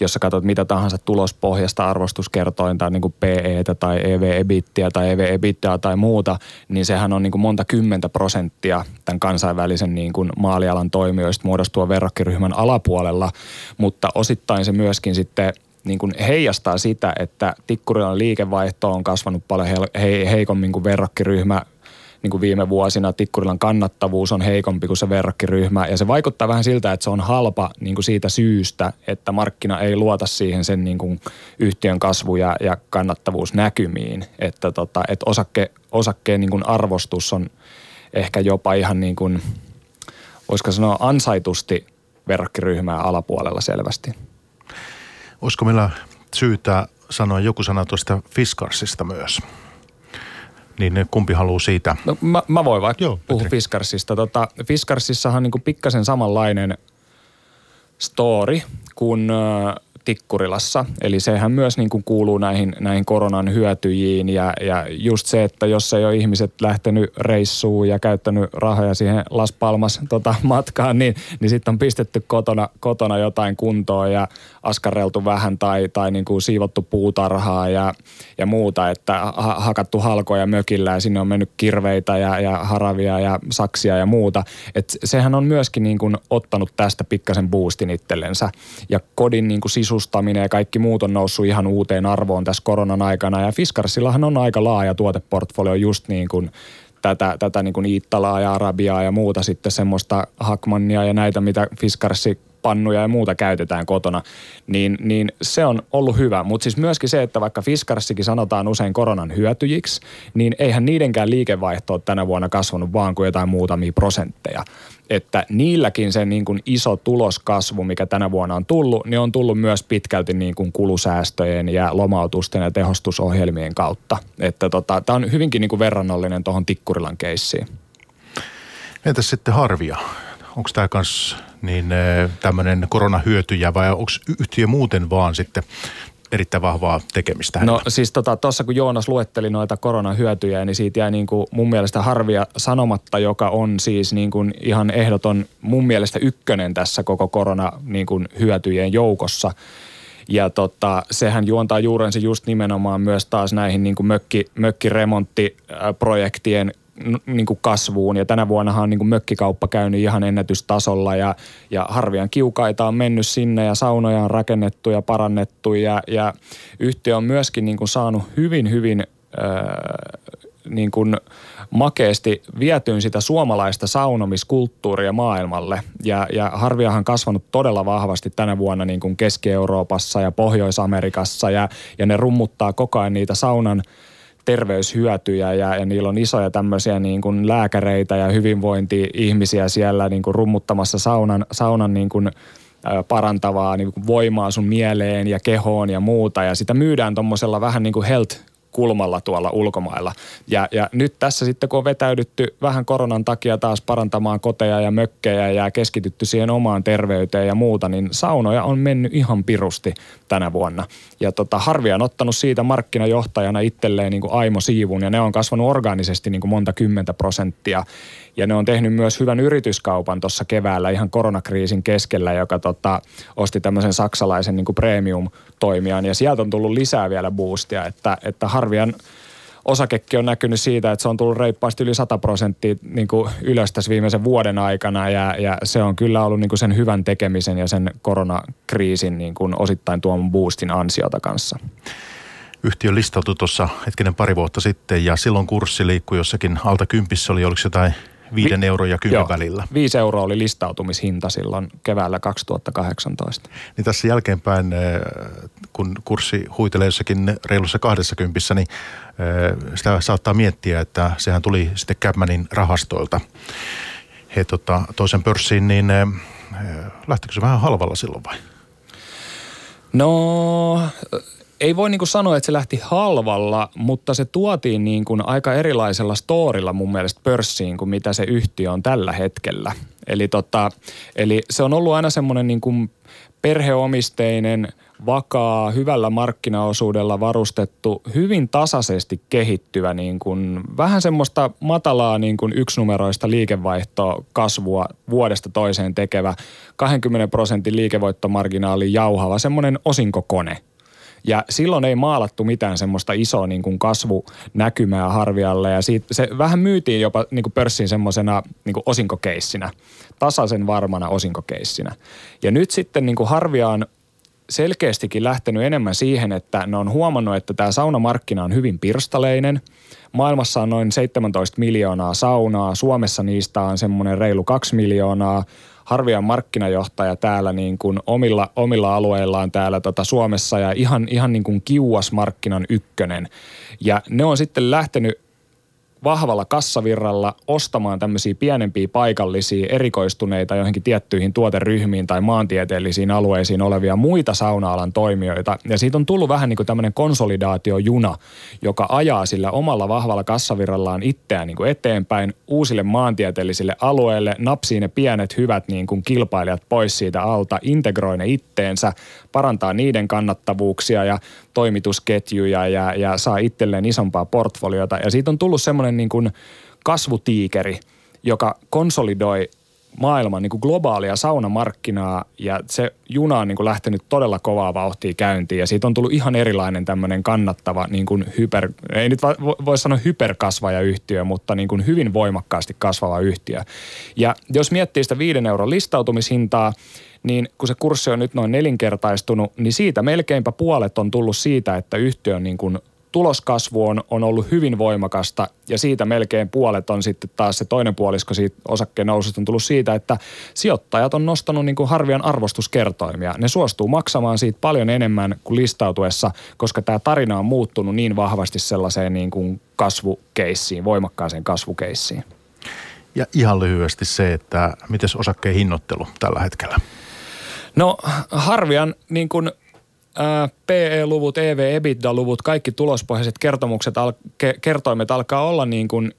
jos sä katsot mitä tahansa tulospohjasta arvostuskertointa, niin kuin PE tai EV-EBITtiä tai EV-EBITDAa tai muuta, niin sehän on niin kuin monta kymmentä prosenttia tämän kansainvälisen niin kuin maalialan toimijoista muodostua verrokkiryhmän alapuolella, mutta osittain se myöskin sitten niin kuin heijastaa sitä, että Tikkurilan liikevaihto on kasvanut paljon heikommin kuin verrokkiryhmä. Niin kuin viime vuosina Tikkurilan kannattavuus on heikompi kuin se verrokkiryhmä. Ja se vaikuttaa vähän siltä, että se on halpa niin kuin siitä syystä, että markkina ei luota siihen sen niin kuin yhtiön kasvu- ja, ja kannattavuusnäkymiin, että, tota, että osakke, osakkeen niin kuin arvostus on ehkä jopa ihan niin kuin, voisiko sanoa ansaitusti verrokkiryhmää alapuolella selvästi. Olisiko meillä syytä sanoa joku sana tuosta Fiskarsista myös? niin kumpi haluaa siitä? No, mä, mä voin vaikka Joo, puhua Petri. Fiskarsista. Tota, Fiskarsissahan on niin pikkasen samanlainen story kuin Tikkurilassa. Eli sehän myös niin kuin kuuluu näihin, näihin koronan hyötyjiin ja, ja just se, että jos ei ole ihmiset lähtenyt reissuun ja käyttänyt rahoja siihen Las Palmas tota, matkaan, niin, niin sitten on pistetty kotona, kotona jotain kuntoon ja askarreltu vähän tai, tai niin kuin siivottu puutarhaa ja, ja muuta, että ha, hakattu halkoja mökillä ja sinne on mennyt kirveitä ja, ja haravia ja saksia ja muuta. Et sehän on myöskin niin kuin ottanut tästä pikkasen boostin itsellensä ja kodin niin kuin sisu sisustaminen ja kaikki muut on noussut ihan uuteen arvoon tässä koronan aikana. Ja Fiskarsillahan on aika laaja tuoteportfolio just niin kuin tätä, tätä niin kuin Iittalaa ja Arabiaa ja muuta sitten semmoista Hakmannia ja näitä, mitä Fiskarsi pannuja ja muuta käytetään kotona, niin, niin se on ollut hyvä. Mutta siis myöskin se, että vaikka Fiskarsikin sanotaan usein koronan hyötyjiksi, niin eihän niidenkään liikevaihto ole tänä vuonna kasvanut vaan kuin jotain muutamia prosentteja että niilläkin se niin kuin iso tuloskasvu, mikä tänä vuonna on tullut, niin on tullut myös pitkälti niin kuin kulusäästöjen ja lomautusten ja tehostusohjelmien kautta. Että tota, tämä on hyvinkin niin kuin verrannollinen tuohon Tikkurilan keissiin. Entäs sitten Harvia? Onko tämä myös niin eh, tämmöinen koronahyötyjä vai onko yhtiö muuten vaan sitten erittäin vahvaa tekemistä hänellä. No siis tuossa tota, kun Joonas luetteli noita koronahyötyjä, niin siitä jäi niin kuin mun mielestä harvia sanomatta, joka on siis niin kuin ihan ehdoton mun mielestä ykkönen tässä koko korona niin kuin hyötyjen joukossa. Ja tota, sehän juontaa juurensa just nimenomaan myös taas näihin niin kuin mökki, mökkiremonttiprojektien niin kuin kasvuun. Ja tänä vuonnahan on niin kuin mökkikauppa käynyt ihan ennätystasolla ja, ja harvian kiukaita on mennyt sinne ja saunoja on rakennettu ja parannettu ja, ja yhtiö on myöskin niin kuin saanut hyvin, hyvin niin kuin makeasti vietyyn sitä suomalaista saunomiskulttuuria maailmalle. Ja, ja Harviahan kasvanut todella vahvasti tänä vuonna niin kuin Keski-Euroopassa ja Pohjois-Amerikassa ja, ja ne rummuttaa koko ajan niitä saunan terveyshyötyjä ja, ja niillä on isoja tämmöisiä niin kuin lääkäreitä ja hyvinvointi-ihmisiä siellä niin kuin rummuttamassa saunan, saunan niin kuin parantavaa niin kuin voimaa sun mieleen ja kehoon ja muuta. Ja sitä myydään tuommoisella vähän niin kuin health kulmalla tuolla ulkomailla. Ja, ja nyt tässä sitten kun on vetäydytty vähän koronan takia taas parantamaan koteja ja mökkejä ja keskitytty siihen omaan terveyteen ja muuta, niin saunoja on mennyt ihan pirusti tänä vuonna. Ja tota, Harvi on ottanut siitä markkinajohtajana itselleen niin kuin Aimo Siivun ja ne on kasvanut organisesti niin kuin monta kymmentä prosenttia. Ja ne on tehnyt myös hyvän yrityskaupan tuossa keväällä ihan koronakriisin keskellä, joka tota, osti tämmöisen saksalaisen niin kuin premium-toimijan. Ja sieltä on tullut lisää vielä boostia, että, että Harvian osakekki on näkynyt siitä, että se on tullut reippaasti yli 100 prosenttia niin kuin ylös tässä viimeisen vuoden aikana ja, ja se on kyllä ollut niin kuin sen hyvän tekemisen ja sen koronakriisin niin kuin osittain tuon boostin ansiota kanssa. Yhtiö listautui tuossa hetkinen pari vuotta sitten ja silloin kurssi liikkui jossakin alta kympissä, oli oliko jotain viiden Vi- euron ja kymmenen joo, välillä. Viisi euroa oli listautumishinta silloin keväällä 2018. Niin tässä jälkeenpäin, eh, kun kurssi huitelee jossakin reilussa kahdessa niin eh, sitä saattaa miettiä, että sehän tuli sitten Capmanin rahastoilta. He tota, toisen pörssiin, niin eh, lähtikö se vähän halvalla silloin vai? No ei voi niin sanoa, että se lähti halvalla, mutta se tuotiin niin kuin aika erilaisella storilla mun mielestä pörssiin kuin mitä se yhtiö on tällä hetkellä. Eli, tota, eli se on ollut aina semmoinen niin kuin perheomisteinen, vakaa, hyvällä markkinaosuudella varustettu, hyvin tasaisesti kehittyvä, niin kuin, vähän semmoista matalaa niin kuin yksinumeroista liikevaihtoa kasvua vuodesta toiseen tekevä, 20 prosentin liikevoittomarginaali jauhava, semmoinen osinkokone – ja silloin ei maalattu mitään semmoista isoa niin kuin kasvunäkymää Harvialle ja siitä, se vähän myytiin jopa niin kuin pörssin semmoisena niin osinkokeissinä, tasaisen varmana osinkokeissinä. Ja nyt sitten niin kuin Harvia on selkeästikin lähtenyt enemmän siihen, että ne on huomannut, että tämä saunamarkkina on hyvin pirstaleinen. Maailmassa on noin 17 miljoonaa saunaa, Suomessa niistä on semmoinen reilu 2 miljoonaa – Harvian markkinajohtaja täällä niin kuin omilla, omilla alueillaan täällä tota Suomessa ja ihan, ihan niin kuin kiuas markkinan ykkönen. Ja ne on sitten lähtenyt vahvalla kassavirralla ostamaan tämmöisiä pienempiä paikallisia erikoistuneita johonkin tiettyihin tuoteryhmiin tai maantieteellisiin alueisiin olevia muita sauna-alan toimijoita. Ja siitä on tullut vähän niin kuin tämmöinen konsolidaatiojuna, joka ajaa sillä omalla vahvalla kassavirrallaan itseään niin kuin eteenpäin uusille maantieteellisille alueille, napsii ne pienet hyvät niin kuin kilpailijat pois siitä alta, integroi ne itteensä, parantaa niiden kannattavuuksia ja toimitusketjuja ja, ja saa itselleen isompaa portfoliota. Ja siitä on tullut semmoinen niin kuin kasvutiikeri, joka konsolidoi maailman niin kuin globaalia saunamarkkinaa ja se juna on niin kuin lähtenyt todella kovaa vauhtia käyntiin ja siitä on tullut ihan erilainen tämmöinen kannattava niin kuin hyper, ei nyt voi sanoa hyperkasvaja-yhtiö, mutta niin kuin hyvin voimakkaasti kasvava yhtiö. Ja jos miettii sitä viiden euron listautumishintaa, niin kun se kurssi on nyt noin nelinkertaistunut, niin siitä melkeinpä puolet on tullut siitä, että yhtiön niin kuin tuloskasvu on, on ollut hyvin voimakasta ja siitä melkein puolet on sitten taas se toinen puolisko siitä osakkeen noususta on tullut siitä, että sijoittajat on nostanut niin kuin harvian arvostuskertoimia. Ne suostuu maksamaan siitä paljon enemmän kuin listautuessa, koska tämä tarina on muuttunut niin vahvasti sellaiseen niin kuin kasvukeissiin, voimakkaaseen kasvukeissiin. Ja ihan lyhyesti se, että miten osakkeen hinnoittelu tällä hetkellä? No Harvian niin kuin PE-luvut, EV-EBITDA-luvut, kaikki tulospohjaiset kertomukset, kertoimet alkaa olla niin kuin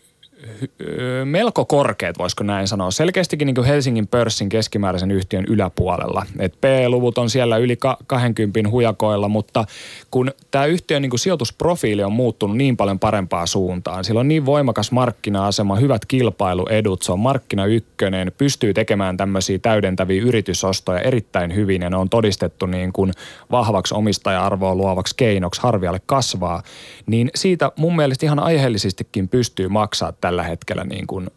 melko korkeat, voisiko näin sanoa. Selkeästikin niin kuin Helsingin pörssin keskimääräisen yhtiön yläpuolella. Et P-luvut on siellä yli 20 hujakoilla, mutta kun tämä yhtiön niin kuin sijoitusprofiili on muuttunut niin paljon parempaa suuntaan, sillä on niin voimakas markkina-asema, hyvät kilpailuedut, se on markkina ykkönen, pystyy tekemään tämmöisiä täydentäviä yritysostoja erittäin hyvin ja ne on todistettu niin kuin vahvaksi omistaja-arvoa luovaksi keinoksi harvialle kasvaa, niin siitä mun mielestä ihan aiheellisestikin pystyy maksaa tällä hetkellä niin kuin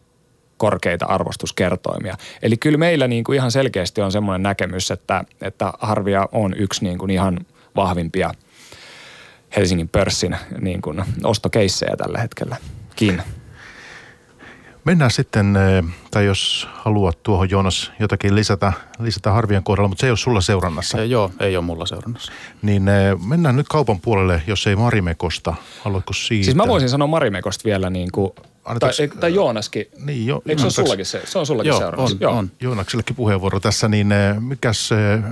korkeita arvostuskertoimia. Eli kyllä meillä niin kuin ihan selkeästi on semmoinen näkemys, että, että Harvia on yksi niin kuin ihan vahvimpia Helsingin pörssin niin kuin ostokeissejä tällä hetkellä. Kin. Mennään sitten, eh, tai jos haluat tuohon Joonas jotakin lisätä, lisätä harvien kohdalla, mutta se ei ole sulla seurannassa. Ja joo, ei ole mulla seurannassa. Niin eh, mennään nyt kaupan puolelle, jos ei Marimekosta. Haluatko siitä? Siis mä voisin sanoa Marimekosta vielä niin kuin, Annetaanko- tai Joonaskin. Niin, jo, Eikö se ole sullakin se? Se on sullakin Joo, seurannassa. on, on. Joonaksellekin puheenvuoro tässä, niin eh, mikäs eh,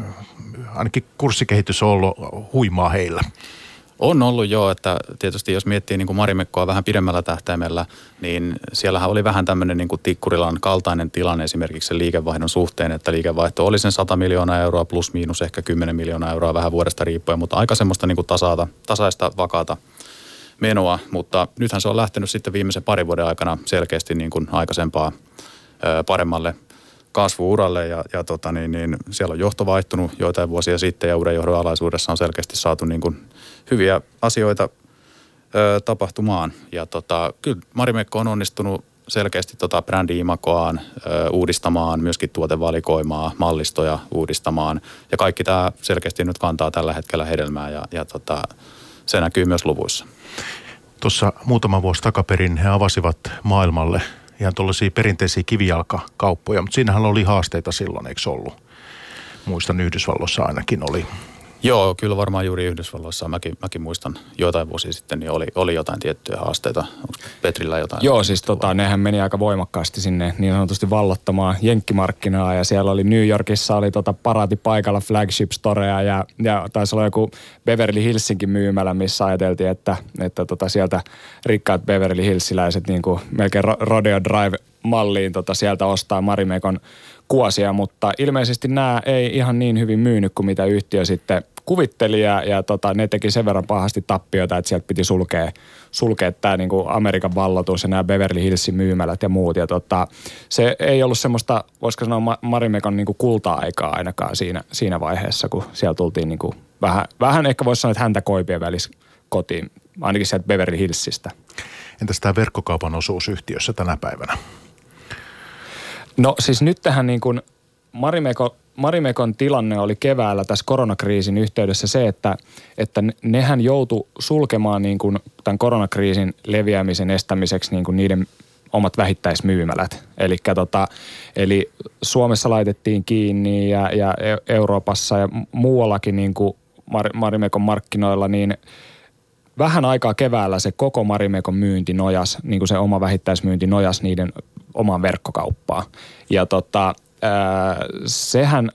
ainakin kurssikehitys on ollut huimaa heillä? On ollut jo, että tietysti jos miettii niin kuin Marimekkoa vähän pidemmällä tähtäimellä, niin siellähän oli vähän tämmöinen niin kuin Tikkurilan kaltainen tilanne esimerkiksi sen liikevaihdon suhteen, että liikevaihto oli sen 100 miljoonaa euroa plus miinus ehkä 10 miljoonaa euroa vähän vuodesta riippuen, mutta aika semmoista niin kuin tasaata, tasaista vakaata menoa, mutta nythän se on lähtenyt sitten viimeisen parin vuoden aikana selkeästi niin kuin aikaisempaa paremmalle kasvuuralle ja, ja tota niin, niin siellä on johto vaihtunut joitain vuosia sitten ja uuden johdon alaisuudessa on selkeästi saatu niin kuin hyviä asioita ö, tapahtumaan. Ja tota, kyllä Marimekko on onnistunut selkeästi tota brändi-imakoaan ö, uudistamaan, myöskin tuotevalikoimaa, mallistoja uudistamaan. Ja kaikki tämä selkeästi nyt kantaa tällä hetkellä hedelmää ja, ja tota, se näkyy myös luvuissa. Tuossa muutama vuosi takaperin he avasivat maailmalle ihan tuollaisia perinteisiä kivijalkakauppoja, mutta siinähän oli haasteita silloin, eikö ollut? Muistan Yhdysvalloissa ainakin oli. Joo, kyllä varmaan juuri Yhdysvalloissa. Mäkin, mäkin muistan joitain vuosia sitten, niin oli, oli jotain tiettyjä haasteita. Onko Petrillä jotain? Joo, siis tota, nehän meni aika voimakkaasti sinne niin sanotusti vallottamaan jenkkimarkkinaa ja siellä oli New Yorkissa oli tota paraati paikalla flagship storea ja, ja taisi olla joku Beverly Hillsinkin myymälä, missä ajateltiin, että, että tota sieltä rikkaat Beverly Hillsiläiset niin kuin melkein Ro- Rodeo Drive malliin tota sieltä ostaa Marimekon kuosia, mutta ilmeisesti nämä ei ihan niin hyvin myynyt kuin mitä yhtiö sitten kuvitteli ja, ja tota, ne teki sen verran pahasti tappioita, että sieltä piti sulkea, sulkea tämä niinku Amerikan vallotus ja nämä Beverly Hillsin myymälät ja muut. Ja tota, se ei ollut semmoista, voisiko sanoa Ma- Marimekon niinku kulta-aikaa ainakaan siinä, siinä vaiheessa, kun siellä tultiin niinku vähän, vähän ehkä voisi sanoa, että häntä koipien välissä kotiin, ainakin sieltä Beverly Hillsistä. Entäs tämä verkkokaupan osuus yhtiössä tänä päivänä? No siis nyt tähän niin kuin Marimeko, Marimekon tilanne oli keväällä tässä koronakriisin yhteydessä se, että, että nehän joutu sulkemaan niin kuin tämän koronakriisin leviämisen estämiseksi niin kuin niiden omat vähittäismyymälät. Elikkä tota, eli Suomessa laitettiin kiinni ja, ja E- Euroopassa ja muuallakin niin kuin Mar- Marimekon markkinoilla, niin vähän aikaa keväällä se koko Marimekon myynti nojas, niin kuin se oma vähittäismyynti nojas niiden omaan verkkokauppaan. Ja tota, sehän,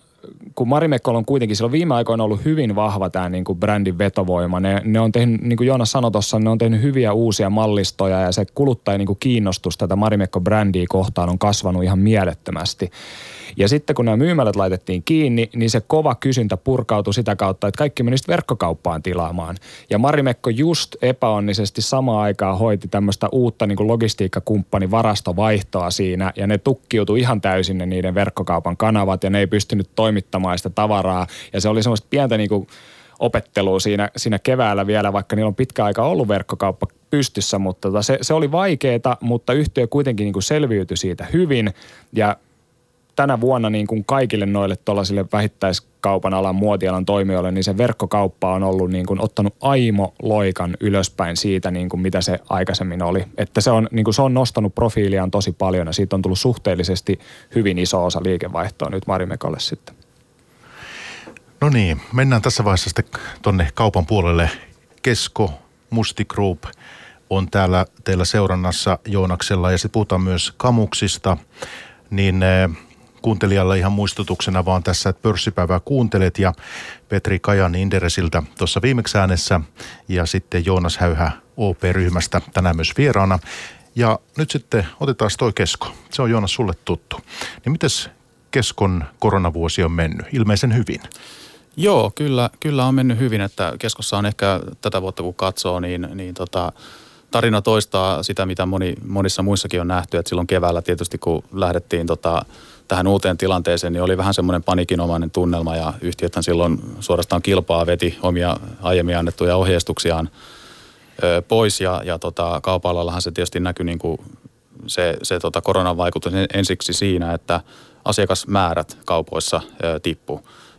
kun Marimekkolla on kuitenkin, sillä on viime aikoina ollut hyvin vahva tämä niin kuin brändin vetovoima. Ne, ne on tehnyt, niin kuin Joonas sanoi tuossa, ne on tehnyt hyviä uusia mallistoja ja se kuluttaja niin kuin kiinnostus tätä Marimekko-brändiä kohtaan on kasvanut ihan mielettömästi. Ja sitten kun nämä myymälät laitettiin kiinni, niin se kova kysyntä purkautui sitä kautta, että kaikki menisi verkkokauppaan tilaamaan. Ja Marimekko just epäonnisesti samaan aikaan hoiti tämmöistä uutta niin kuin logistiikkakumppani varastovaihtoa siinä, ja ne tukkiutui ihan täysin ne niiden verkkokaupan kanavat, ja ne ei pystynyt toimittamaan sitä tavaraa. Ja se oli semmoista pientä niin kuin opettelua siinä, siinä keväällä vielä, vaikka niillä on pitkä aika ollut verkkokauppa pystyssä, mutta tota, se, se oli vaikeaa, mutta yhtiö kuitenkin niin kuin selviytyi siitä hyvin, ja tänä vuonna niin kuin kaikille noille tuollaisille vähittäiskaupan alan muotialan toimijoille, niin se verkkokauppa on ollut niin kuin ottanut aimo loikan ylöspäin siitä, niin kuin mitä se aikaisemmin oli. Että se on, niin kuin se on nostanut profiiliaan tosi paljon ja siitä on tullut suhteellisesti hyvin iso osa liikevaihtoa nyt Marimekolle sitten. No niin, mennään tässä vaiheessa sitten tonne kaupan puolelle. Kesko, Musti Group on täällä teillä seurannassa Joonaksella ja sitten puhutaan myös Kamuksista. Niin eh, kuuntelijalle ihan muistutuksena vaan tässä, että pörssipäivää kuuntelet ja Petri Kajan Inderesiltä tuossa viimeksi äänessä ja sitten Joonas Häyhä OP-ryhmästä tänään myös vieraana. Ja nyt sitten otetaan toi Kesko. Se on Joonas sulle tuttu. Niin mites Keskon koronavuosi on mennyt? Ilmeisen hyvin. Joo, kyllä, kyllä on mennyt hyvin, että keskossa on ehkä tätä vuotta kun katsoo, niin, niin tota, tarina toistaa sitä, mitä moni, monissa muissakin on nähty. Että silloin keväällä tietysti, kun lähdettiin tota, tähän uuteen tilanteeseen, niin oli vähän semmoinen panikinomainen tunnelma ja yhtiöthän silloin suorastaan kilpaa veti omia aiemmin annettuja ohjeistuksiaan ö, pois ja, ja tota, kaupalallahan se tietysti näkyi niin kuin se, se tota koronan vaikutus ensiksi siinä, että asiakasmäärät kaupoissa ö.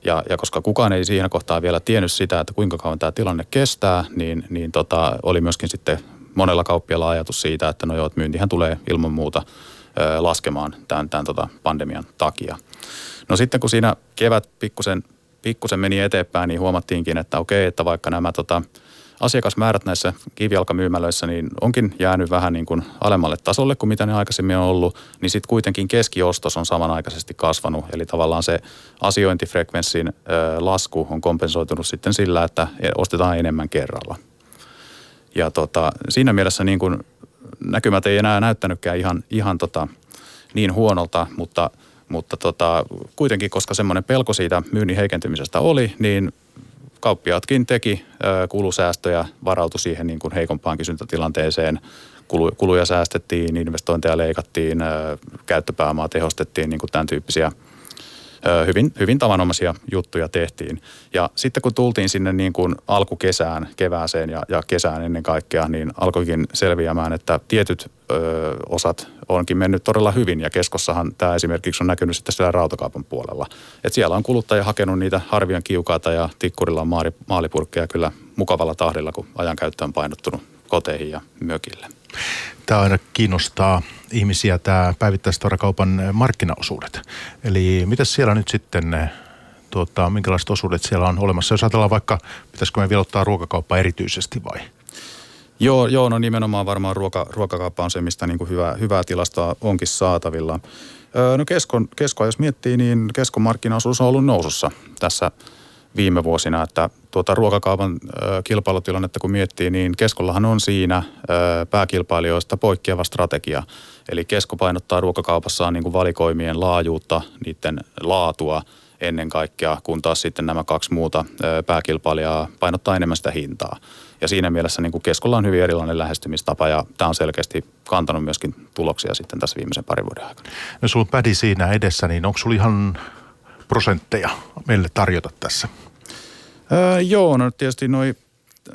Ja, ja koska kukaan ei siinä kohtaa vielä tiennyt sitä, että kuinka kauan tämä tilanne kestää, niin, niin tota, oli myöskin sitten monella kauppialla ajatus siitä, että no joo, että myyntihän tulee ilman muuta ö, laskemaan tämän, tämän tota pandemian takia. No sitten kun siinä kevät pikkusen, pikkusen meni eteenpäin, niin huomattiinkin, että okei, että vaikka nämä tota, asiakasmäärät näissä kivijalkamyymälöissä niin onkin jäänyt vähän niin kuin alemmalle tasolle kuin mitä ne aikaisemmin on ollut, niin sitten kuitenkin keskiostos on samanaikaisesti kasvanut. Eli tavallaan se asiointifrekvenssin lasku on kompensoitunut sitten sillä, että ostetaan enemmän kerralla. Ja tota, siinä mielessä niin kuin näkymät ei enää näyttänytkään ihan, ihan tota, niin huonolta, mutta, mutta tota, kuitenkin koska semmoinen pelko siitä myynnin heikentymisestä oli, niin kauppiaatkin teki kulusäästöjä, varautui siihen niin kuin heikompaan kysyntätilanteeseen. Kuluja säästettiin, investointeja leikattiin, käyttöpääomaa tehostettiin, niin kuin tämän tyyppisiä – hyvin, hyvin tavanomaisia juttuja tehtiin. Ja sitten kun tultiin sinne niin kuin alkukesään, kevääseen ja, ja kesään ennen kaikkea, niin alkoikin selviämään, että tietyt ö, osat onkin mennyt todella hyvin. Ja keskossahan tämä esimerkiksi on näkynyt sitten siellä rautakaupan puolella. Et siellä on kuluttaja hakenut niitä harvion kiukaata ja tikkurilla on maali, maalipurkkeja kyllä mukavalla tahdilla, kun ajankäyttö on painottunut koteihin ja mökille. Tämä aina kiinnostaa ihmisiä tämä päivittäistavarakaupan markkinaosuudet. Eli mitä siellä nyt sitten, tuota, minkälaiset osuudet siellä on olemassa? Jos ajatellaan vaikka, pitäisikö me vielä ottaa ruokakauppa erityisesti vai? Joo, joo no nimenomaan varmaan ruoka, ruokakauppa on se, mistä niin kuin hyvää, hyvää tilastoa onkin saatavilla. Öö, no keskon, keskoa jos miettii, niin keskon markkinaosuus on ollut nousussa tässä – viime vuosina, että tuota ruokakaupan kilpailutilannetta kun miettii, niin Keskollahan on siinä pääkilpailijoista poikkeava strategia. Eli Kesko painottaa ruokakaupassaan niin kuin valikoimien laajuutta, niiden laatua ennen kaikkea, kun taas sitten nämä kaksi muuta pääkilpailijaa painottaa enemmän sitä hintaa. Ja siinä mielessä niin kuin Keskolla on hyvin erilainen lähestymistapa ja tämä on selkeästi kantanut myöskin tuloksia sitten tässä viimeisen parin vuoden aikana. No sulla pädi siinä edessä, niin onko sulla ihan prosentteja meille tarjota tässä? Öö, joo, no tietysti noi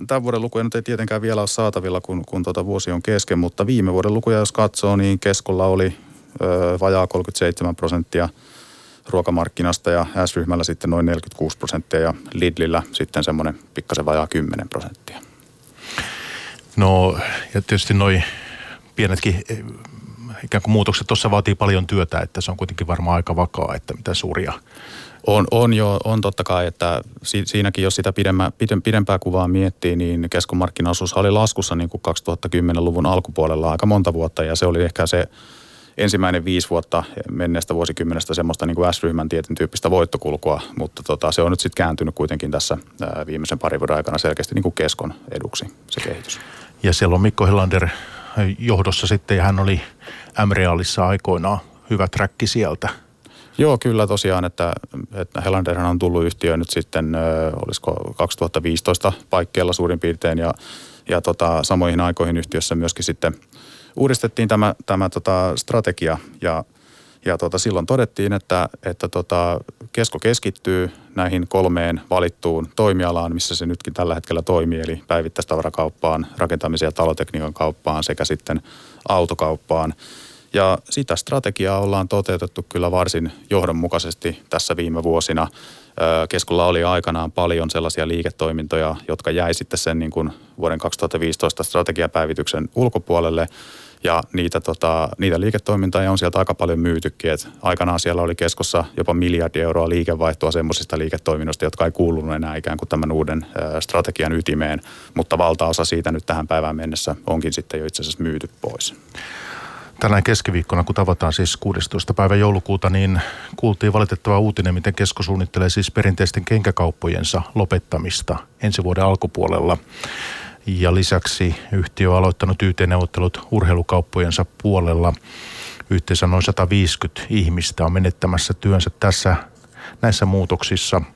tämän vuoden lukuja nyt ei tietenkään vielä ole saatavilla, kun, kun tuota vuosi on kesken, mutta viime vuoden lukuja jos katsoo, niin Keskolla oli öö, vajaa 37 prosenttia ruokamarkkinasta ja S-ryhmällä sitten noin 46 prosenttia ja Lidlillä sitten semmoinen pikkasen vajaa 10 prosenttia. No ja tietysti noin pienetkin eh, ikään kuin muutokset tuossa vaatii paljon työtä, että se on kuitenkin varmaan aika vakaa, että mitä suuria on, on jo, on totta kai, että si, siinäkin jos sitä pidemmä, pidempää kuvaa miettii, niin keskomarkkinaosuus oli laskussa niin kuin 2010-luvun alkupuolella aika monta vuotta ja se oli ehkä se ensimmäinen viisi vuotta menneestä vuosikymmenestä semmoista niin kuin S-ryhmän tietyn tyyppistä voittokulkua, mutta tota, se on nyt sitten kääntynyt kuitenkin tässä viimeisen parin vuoden aikana selkeästi niin kuin keskon eduksi se kehitys. Ja siellä on Mikko Helander johdossa sitten ja hän oli M-Realissa aikoinaan hyvä träkki sieltä – Joo, kyllä tosiaan, että, että Helanderhan on tullut yhtiöön nyt sitten, olisiko 2015 paikkeilla suurin piirtein ja, ja tota, samoihin aikoihin yhtiössä myöskin sitten uudistettiin tämä, tämä tota, strategia ja, ja tota, silloin todettiin, että, että tota, Kesko keskittyy näihin kolmeen valittuun toimialaan, missä se nytkin tällä hetkellä toimii, eli päivittäistavarakauppaan, rakentamisen ja talotekniikan kauppaan sekä sitten autokauppaan. Ja sitä strategiaa ollaan toteutettu kyllä varsin johdonmukaisesti tässä viime vuosina. Keskulla oli aikanaan paljon sellaisia liiketoimintoja, jotka jäi sitten sen niin kuin vuoden 2015 strategiapäivityksen ulkopuolelle. Ja niitä, tota, niitä liiketoimintoja on sieltä aika paljon myytykin. Et aikanaan siellä oli keskossa jopa miljardi euroa liikevaihtoa semmoisista liiketoiminnoista, jotka ei kuulunut enää ikään kuin tämän uuden strategian ytimeen. Mutta valtaosa siitä nyt tähän päivään mennessä onkin sitten jo itse asiassa myyty pois. Tänään keskiviikkona, kun tavataan siis 16. päivä joulukuuta, niin kuultiin valitettava uutinen, miten kesko suunnittelee siis perinteisten kenkäkauppojensa lopettamista ensi vuoden alkupuolella. Ja lisäksi yhtiö on aloittanut YT-neuvottelut urheilukauppojensa puolella. Yhteensä noin 150 ihmistä on menettämässä työnsä tässä näissä muutoksissa –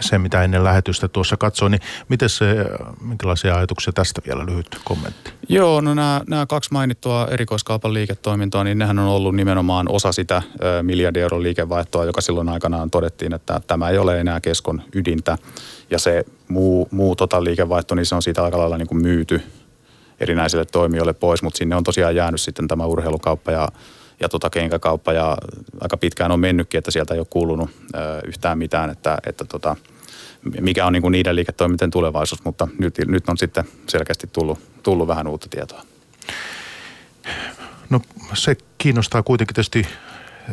se, mitä ennen lähetystä tuossa katsoin, niin miten se, minkälaisia ajatuksia tästä vielä lyhyt kommentti? Joo, no nämä, nämä kaksi mainittua erikoiskaupan liiketoimintoa, niin nehän on ollut nimenomaan osa sitä ö, miljardin euron liikevaihtoa, joka silloin aikanaan todettiin, että tämä ei ole enää keskon ydintä. Ja se muu, muu tota liikevaihto, niin se on siitä aika lailla niin kuin myyty erinäisille toimijoille pois, mutta sinne on tosiaan jäänyt sitten tämä urheilukauppa ja ja tota kenkäkauppa ja aika pitkään on mennytkin, että sieltä ei ole kuulunut ö, yhtään mitään, että, että tota, mikä on niin kuin niiden liiketoiminten tulevaisuus, mutta nyt, nyt on sitten selkeästi tullut, tullut vähän uutta tietoa. No se kiinnostaa kuitenkin tietysti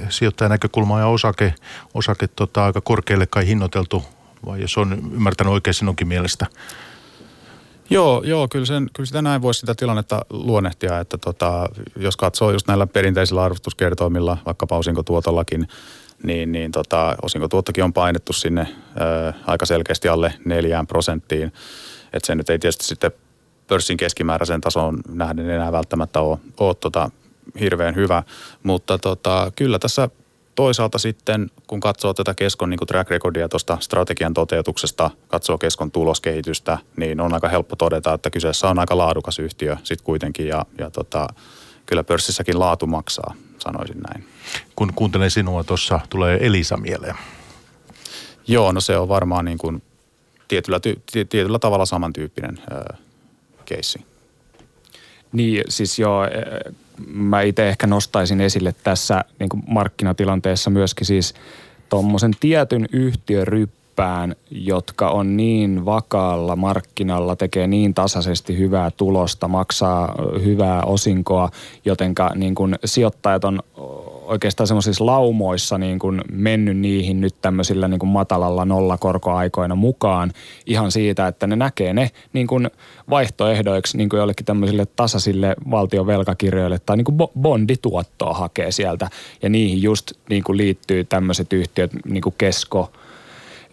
sijoittajan näkökulmaa ja osake, osake tota, aika korkealle kai hinnoiteltu, vai jos on ymmärtänyt oikein sinunkin mielestä? Joo, joo kyllä, sen, kyllä sitä näin voisi sitä tilannetta luonnehtia, että tota, jos katsoo just näillä perinteisillä arvostuskertoimilla, vaikka osinkotuotollakin, niin, niin tota, osinkotuottokin on painettu sinne ö, aika selkeästi alle neljään prosenttiin. Että se nyt ei tietysti sitten pörssin keskimääräisen tason nähden enää välttämättä ole, ole tota, hirveän hyvä, mutta tota, kyllä tässä toisaalta sitten, kun katsoo tätä Keskon niin track recordia tuosta strategian toteutuksesta, katsoo Keskon tuloskehitystä, niin on aika helppo todeta, että kyseessä on aika laadukas yhtiö sitten kuitenkin ja, ja tota, kyllä pörssissäkin laatu maksaa, sanoisin näin. Kun kuuntelen sinua tuossa, tulee Elisa mieleen. Joo, no se on varmaan niin kuin tietyllä, ty, tietyllä tavalla samantyyppinen ö, keissi. Niin, siis joo, mä itse ehkä nostaisin esille tässä niin kuin markkinatilanteessa myöskin siis tuommoisen tietyn yhtiöryppään, jotka on niin vakaalla markkinalla, tekee niin tasaisesti hyvää tulosta, maksaa hyvää osinkoa, jotenka niin kuin sijoittajat on oikeastaan semmoisissa laumoissa niin kuin mennyt niihin nyt tämmöisillä niin kuin matalalla nollakorkoaikoina mukaan ihan siitä, että ne näkee ne niin kuin vaihtoehdoiksi niin kuin jollekin tämmöisille tasaisille valtion velkakirjoille tai niin kuin bondituottoa hakee sieltä. Ja niihin just niin kuin liittyy tämmöiset yhtiöt niin kuin Kesko,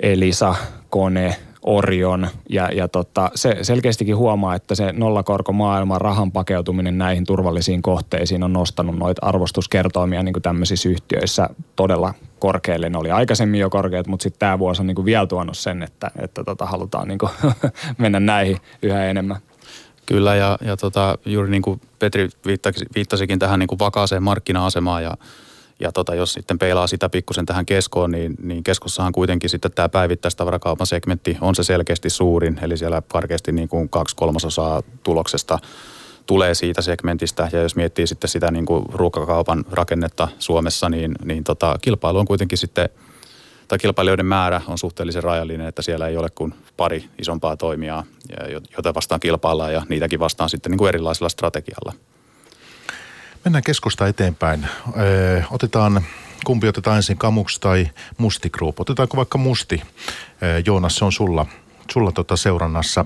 Elisa, Kone, Orion ja, ja tota, se selkeästikin huomaa, että se nollakorkomaailman rahan pakeutuminen näihin turvallisiin kohteisiin on nostanut noita arvostuskertoimia niin kuin tämmöisissä yhtiöissä todella korkealle. Ne oli aikaisemmin jo korkeat, mutta sitten tämä vuosi on niin kuin vielä tuonut sen, että, että tota, halutaan niin kuin [laughs] mennä näihin yhä enemmän. Kyllä ja, ja tota, juuri niin kuin Petri viittasikin tähän niin kuin vakaaseen markkina-asemaan ja ja tota, jos sitten peilaa sitä pikkusen tähän keskoon, niin, niin keskossahan kuitenkin sitten tämä päivittäistavarakaupan segmentti on se selkeästi suurin. Eli siellä karkeasti niin kuin kaksi kolmasosaa tuloksesta tulee siitä segmentistä. Ja jos miettii sitten sitä niin kuin ruokakaupan rakennetta Suomessa, niin, niin tota, kilpailu on kuitenkin sitten, tai kilpailijoiden määrä on suhteellisen rajallinen, että siellä ei ole kuin pari isompaa toimijaa, joita vastaan kilpaillaan ja niitäkin vastaan sitten niin kuin erilaisella strategialla. Mennään keskusta eteenpäin. Öö, otetaan, kumpi otetaan ensin, Kamux tai Musti Group? Otetaanko vaikka Musti? Öö, Joonas, se on sulla, sulla tota seurannassa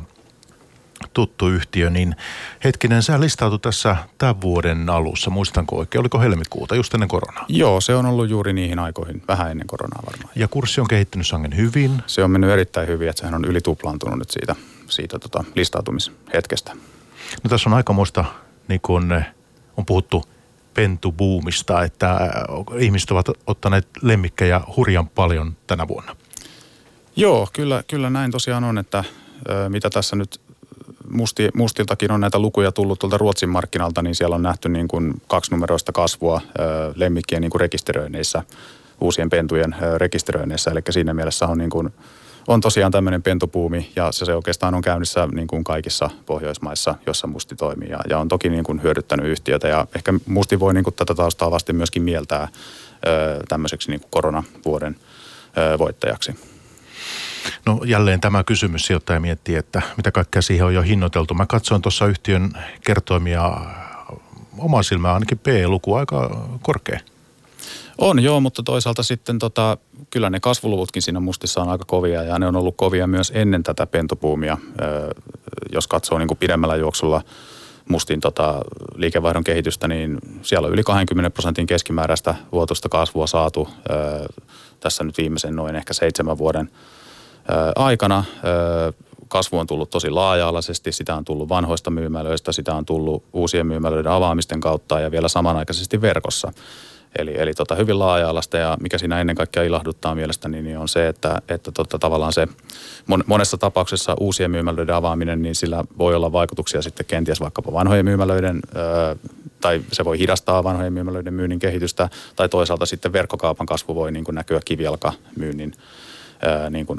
tuttu yhtiö, niin hetkinen, sä listautu tässä tämän vuoden alussa, muistanko oikein, oliko helmikuuta, just ennen koronaa? Joo, se on ollut juuri niihin aikoihin, vähän ennen koronaa varmaan. Ja kurssi on kehittynyt sangen hyvin? Se on mennyt erittäin hyvin, että sehän on yli tuplaantunut nyt siitä, siitä tota, listautumishetkestä. No tässä on aikamoista niin kun, on puhuttu pentubuumista, että äh, ihmiset ovat ottaneet lemmikkejä hurjan paljon tänä vuonna. Joo, kyllä, kyllä näin tosiaan on, että mitä tässä nyt musti, mustiltakin on näitä lukuja tullut tuolta Ruotsin markkinalta, niin siellä on nähty niin kuin kaksinumeroista kasvua lemmikkien niin kuin rekisteröinneissä, uusien pentujen rekisteröinneissä. Eli siinä mielessä on niin kuin on tosiaan tämmöinen pentupuumi ja se, se oikeastaan on käynnissä niin kuin kaikissa Pohjoismaissa, jossa Musti toimii ja, ja on toki niin kuin hyödyttänyt yhtiötä ja ehkä Musti voi niin kuin tätä taustaa vasti myöskin mieltää ö, tämmöiseksi niin kuin koronavuoden ö, voittajaksi. No jälleen tämä kysymys sijoittaja miettii, että mitä kaikkea siihen on jo hinnoiteltu. Mä katsoin tuossa yhtiön kertoimia oma silmää ainakin P-luku aika korkea. On joo, mutta toisaalta sitten tota, kyllä ne kasvuluvutkin siinä mustissa on aika kovia ja ne on ollut kovia myös ennen tätä pentopuumia. jos katsoo niin kuin pidemmällä juoksulla mustin tota, liikevaihdon kehitystä, niin siellä on yli 20 prosentin keskimääräistä vuotuista kasvua saatu tässä nyt viimeisen noin ehkä seitsemän vuoden aikana. kasvu on tullut tosi laaja-alaisesti, sitä on tullut vanhoista myymälöistä, sitä on tullut uusien myymälöiden avaamisten kautta ja vielä samanaikaisesti verkossa. Eli, eli tota, hyvin laaja-alaista ja mikä siinä ennen kaikkea ilahduttaa mielestäni, niin on se, että, että tota, tavallaan se monessa tapauksessa uusien myymälöiden avaaminen, niin sillä voi olla vaikutuksia sitten kenties vaikkapa vanhojen myymälöiden, ö, tai se voi hidastaa vanhojen myymälöiden myynnin kehitystä, tai toisaalta sitten verkkokaupan kasvu voi niin kuin näkyä kivijalkamyynnin niin kuin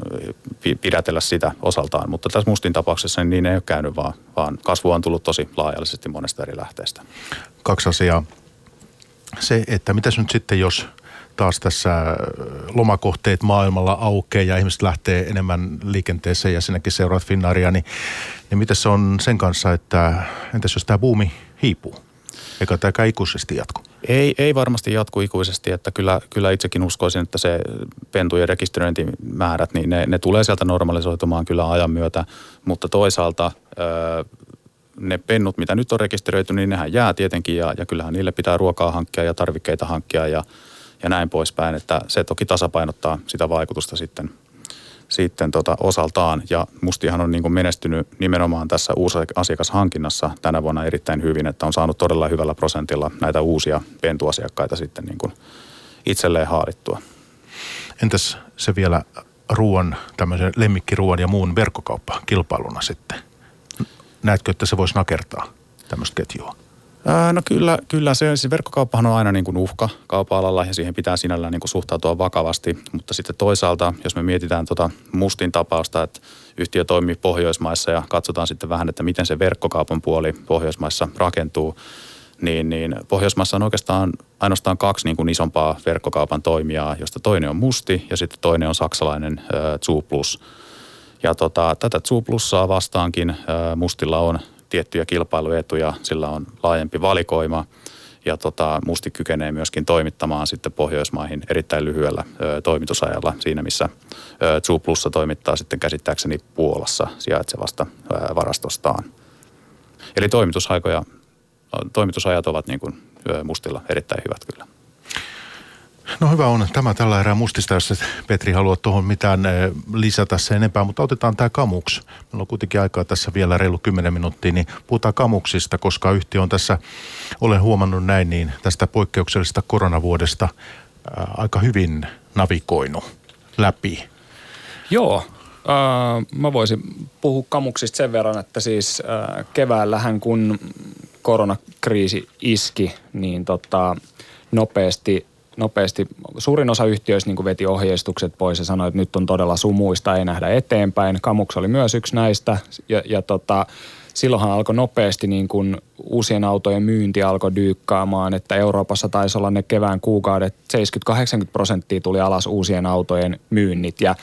pidätellä sitä osaltaan. Mutta tässä mustin tapauksessa niin, niin ei ole käynyt, vaan, vaan kasvu on tullut tosi laajallisesti monesta eri lähteestä. Kaksi asiaa se, että mitäs nyt sitten jos taas tässä äh, lomakohteet maailmalla aukeaa ja ihmiset lähtee enemmän liikenteeseen ja sinnekin seuraat Finnaaria, niin, niin miten se on sen kanssa, että entäs jos tämä buumi hiipuu? Eikä tämä ikuisesti jatku? Ei, ei varmasti jatku ikuisesti, että kyllä, kyllä itsekin uskoisin, että se pentujen rekisteröintimäärät, niin ne, ne tulee sieltä normalisoitumaan kyllä ajan myötä, mutta toisaalta öö, ne pennut, mitä nyt on rekisteröity, niin nehän jää tietenkin ja, ja kyllähän niille pitää ruokaa hankkia ja tarvikkeita hankkia ja, ja näin poispäin, että se toki tasapainottaa sitä vaikutusta sitten, sitten tota osaltaan. Ja Mustihan on niin kuin menestynyt nimenomaan tässä asiakashankinnassa tänä vuonna erittäin hyvin, että on saanut todella hyvällä prosentilla näitä uusia pentuasiakkaita sitten niin kuin itselleen haalittua. Entäs se vielä ruoan, tämmöisen lemmikkiruoan ja muun verkkokauppa kilpailuna sitten? Näetkö, että se voisi nakertaa tämmöistä ketjua? No kyllä, kyllä se, se verkkokauppahan on aina niin kuin uhka kaupa-alalla ja siihen pitää sinällään niin kuin suhtautua vakavasti. Mutta sitten toisaalta, jos me mietitään tuota mustin tapausta, että yhtiö toimii Pohjoismaissa ja katsotaan sitten vähän, että miten se verkkokaupan puoli Pohjoismaissa rakentuu, niin, niin Pohjoismaissa on oikeastaan ainoastaan kaksi niin kuin isompaa verkkokaupan toimijaa, josta toinen on Musti ja sitten toinen on saksalainen äh, Plus – ja tota, tätä Zoo vastaankin Mustilla on tiettyjä kilpailuetuja, sillä on laajempi valikoima ja tota, Musti kykenee myöskin toimittamaan sitten Pohjoismaihin erittäin lyhyellä ö, toimitusajalla siinä, missä ö, Zoo Plussa toimittaa sitten käsittääkseni Puolassa sijaitsevasta ö, varastostaan. Eli toimitusaikoja, toimitusajat ovat niin kuin, ö, Mustilla erittäin hyvät kyllä. No hyvä on tämä tällä erää mustista, jos et Petri haluaa tuohon mitään eh, lisätä sen enempää, mutta otetaan tämä kamuks. Meillä on kuitenkin aikaa tässä vielä reilu 10 minuuttia, niin puhutaan kamuksista, koska yhtiö on tässä, olen huomannut näin, niin tästä poikkeuksellisesta koronavuodesta ää, aika hyvin navigoinut läpi. Joo, äh, mä voisin puhua kamuksista sen verran, että siis äh, keväällähän kun koronakriisi iski, niin tota, nopeasti nopeasti. Suurin osa yhtiöistä niin veti ohjeistukset pois ja sanoi, että nyt on todella sumuista, ei nähdä eteenpäin. Kamuks oli myös yksi näistä ja, ja tota, silloinhan alkoi nopeasti niin kuin uusien autojen myynti alkoi dyykkaamaan, että Euroopassa taisi olla ne kevään kuukaudet 70-80 prosenttia tuli alas uusien autojen myynnit ja,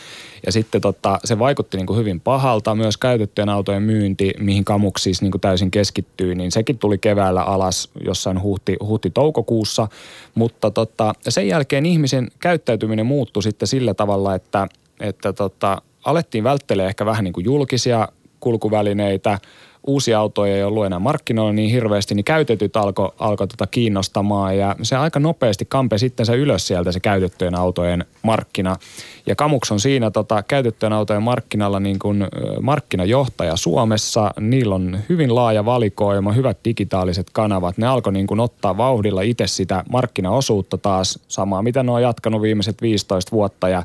ja sitten tota, se vaikutti niin kuin hyvin pahalta. Myös käytettyjen autojen myynti, mihin Kamuk siis niin kuin täysin keskittyy, niin sekin tuli keväällä alas jossain huhti, huhti-toukokuussa, mutta tota, sen jälkeen ihmisen käyttäytyminen muuttui sitten sillä tavalla, että, että tota, alettiin välttelee ehkä vähän niin kuin julkisia kulkuvälineitä – uusia autoja ei ollut enää markkinoilla niin hirveästi, niin käytetyt alkoi alko tota kiinnostamaan ja se aika nopeasti kampe sitten se ylös sieltä se käytettyjen autojen markkina. Ja Kamuks on siinä tota, käytettyjen autojen markkinalla niin kuin markkinajohtaja Suomessa. Niillä on hyvin laaja valikoima, hyvät digitaaliset kanavat. Ne alkoi niin kuin ottaa vauhdilla itse sitä markkinaosuutta taas, samaa mitä ne on jatkanut viimeiset 15 vuotta ja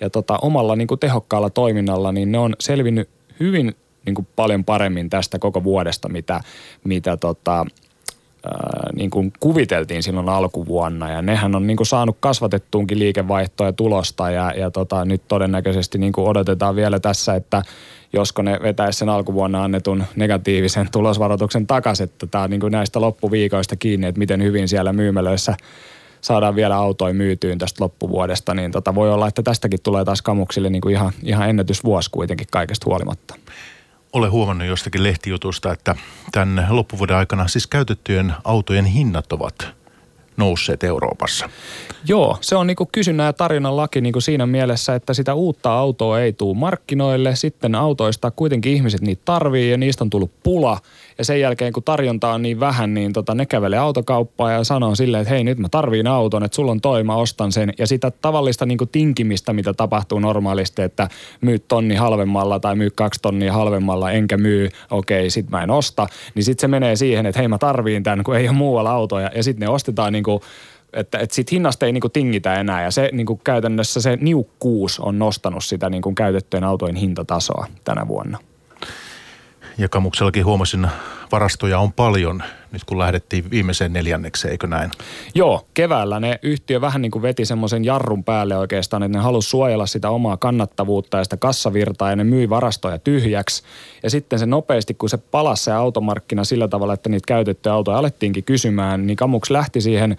ja tota, omalla niin kuin tehokkaalla toiminnalla, niin ne on selvinnyt hyvin niin kuin paljon paremmin tästä koko vuodesta, mitä, mitä tota, niin kuin kuviteltiin silloin alkuvuonna. Ja nehän on niin kuin saanut kasvatettuunkin liikevaihtoa ja tulosta ja, ja tota, nyt todennäköisesti niin kuin odotetaan vielä tässä, että josko ne vetäisi sen alkuvuonna annetun negatiivisen tulosvaroituksen takaisin. Että tämä on niin kuin näistä loppuviikoista kiinni, että miten hyvin siellä myymälöissä saadaan vielä autoja myytyyn tästä loppuvuodesta, niin tota voi olla, että tästäkin tulee taas kamuksille niin kuin ihan, ihan ennätysvuosi kuitenkin kaikesta huolimatta olen huomannut jostakin lehtijutusta, että tämän loppuvuoden aikana siis käytettyjen autojen hinnat ovat nousseet Euroopassa. Joo, se on niinku kysynnän ja tarjonnan laki niinku siinä mielessä, että sitä uutta autoa ei tule markkinoille. Sitten autoista kuitenkin ihmiset niitä tarvii ja niistä on tullut pula – ja sen jälkeen, kun tarjonta on niin vähän, niin tota, ne kävelee autokauppaan ja sanoo silleen, että hei nyt mä tarviin auton, että sulla on toi, mä ostan sen. Ja sitä tavallista niin kuin tinkimistä, mitä tapahtuu normaalisti, että myy tonni halvemmalla tai myy kaksi tonnia halvemmalla, enkä myy, okei, sit mä en osta. Niin sit se menee siihen, että hei mä tarviin tämän, kun ei ole muualla autoja. Ja sitten ne ostetaan niin kuin että, että sit hinnasta ei niinku tingitä enää ja se niinku käytännössä se niukkuus on nostanut sitä niinku käytettyjen autojen hintatasoa tänä vuonna ja Kamuksellakin huomasin, varastoja on paljon nyt kun lähdettiin viimeiseen neljännekseen, eikö näin? Joo, keväällä ne yhtiö vähän niin kuin veti semmoisen jarrun päälle oikeastaan, että ne halusi suojella sitä omaa kannattavuutta ja sitä kassavirtaa ja ne myi varastoja tyhjäksi. Ja sitten se nopeasti, kun se palasi se automarkkina sillä tavalla, että niitä käytettyjä autoja alettiinkin kysymään, niin Kamuks lähti siihen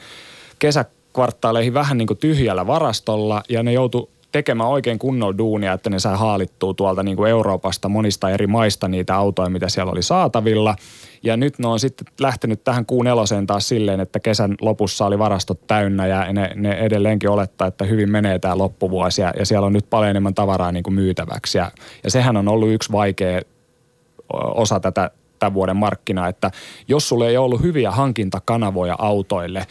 kesä kvartaaleihin vähän niin kuin tyhjällä varastolla ja ne joutu tekemään oikein kunnon duunia, että ne saa haalittua tuolta niin kuin Euroopasta monista eri maista niitä autoja, mitä siellä oli saatavilla. Ja nyt ne on sitten lähtenyt tähän kuun eloseen taas silleen, että kesän lopussa oli varastot täynnä ja ne, ne edelleenkin olettaa, että hyvin menee tämä loppuvuosi ja, ja siellä on nyt paljon enemmän tavaraa niin kuin myytäväksi. Ja, ja sehän on ollut yksi vaikea osa tätä tämän vuoden markkinaa, että jos sulle ei ollut hyviä hankintakanavoja autoille,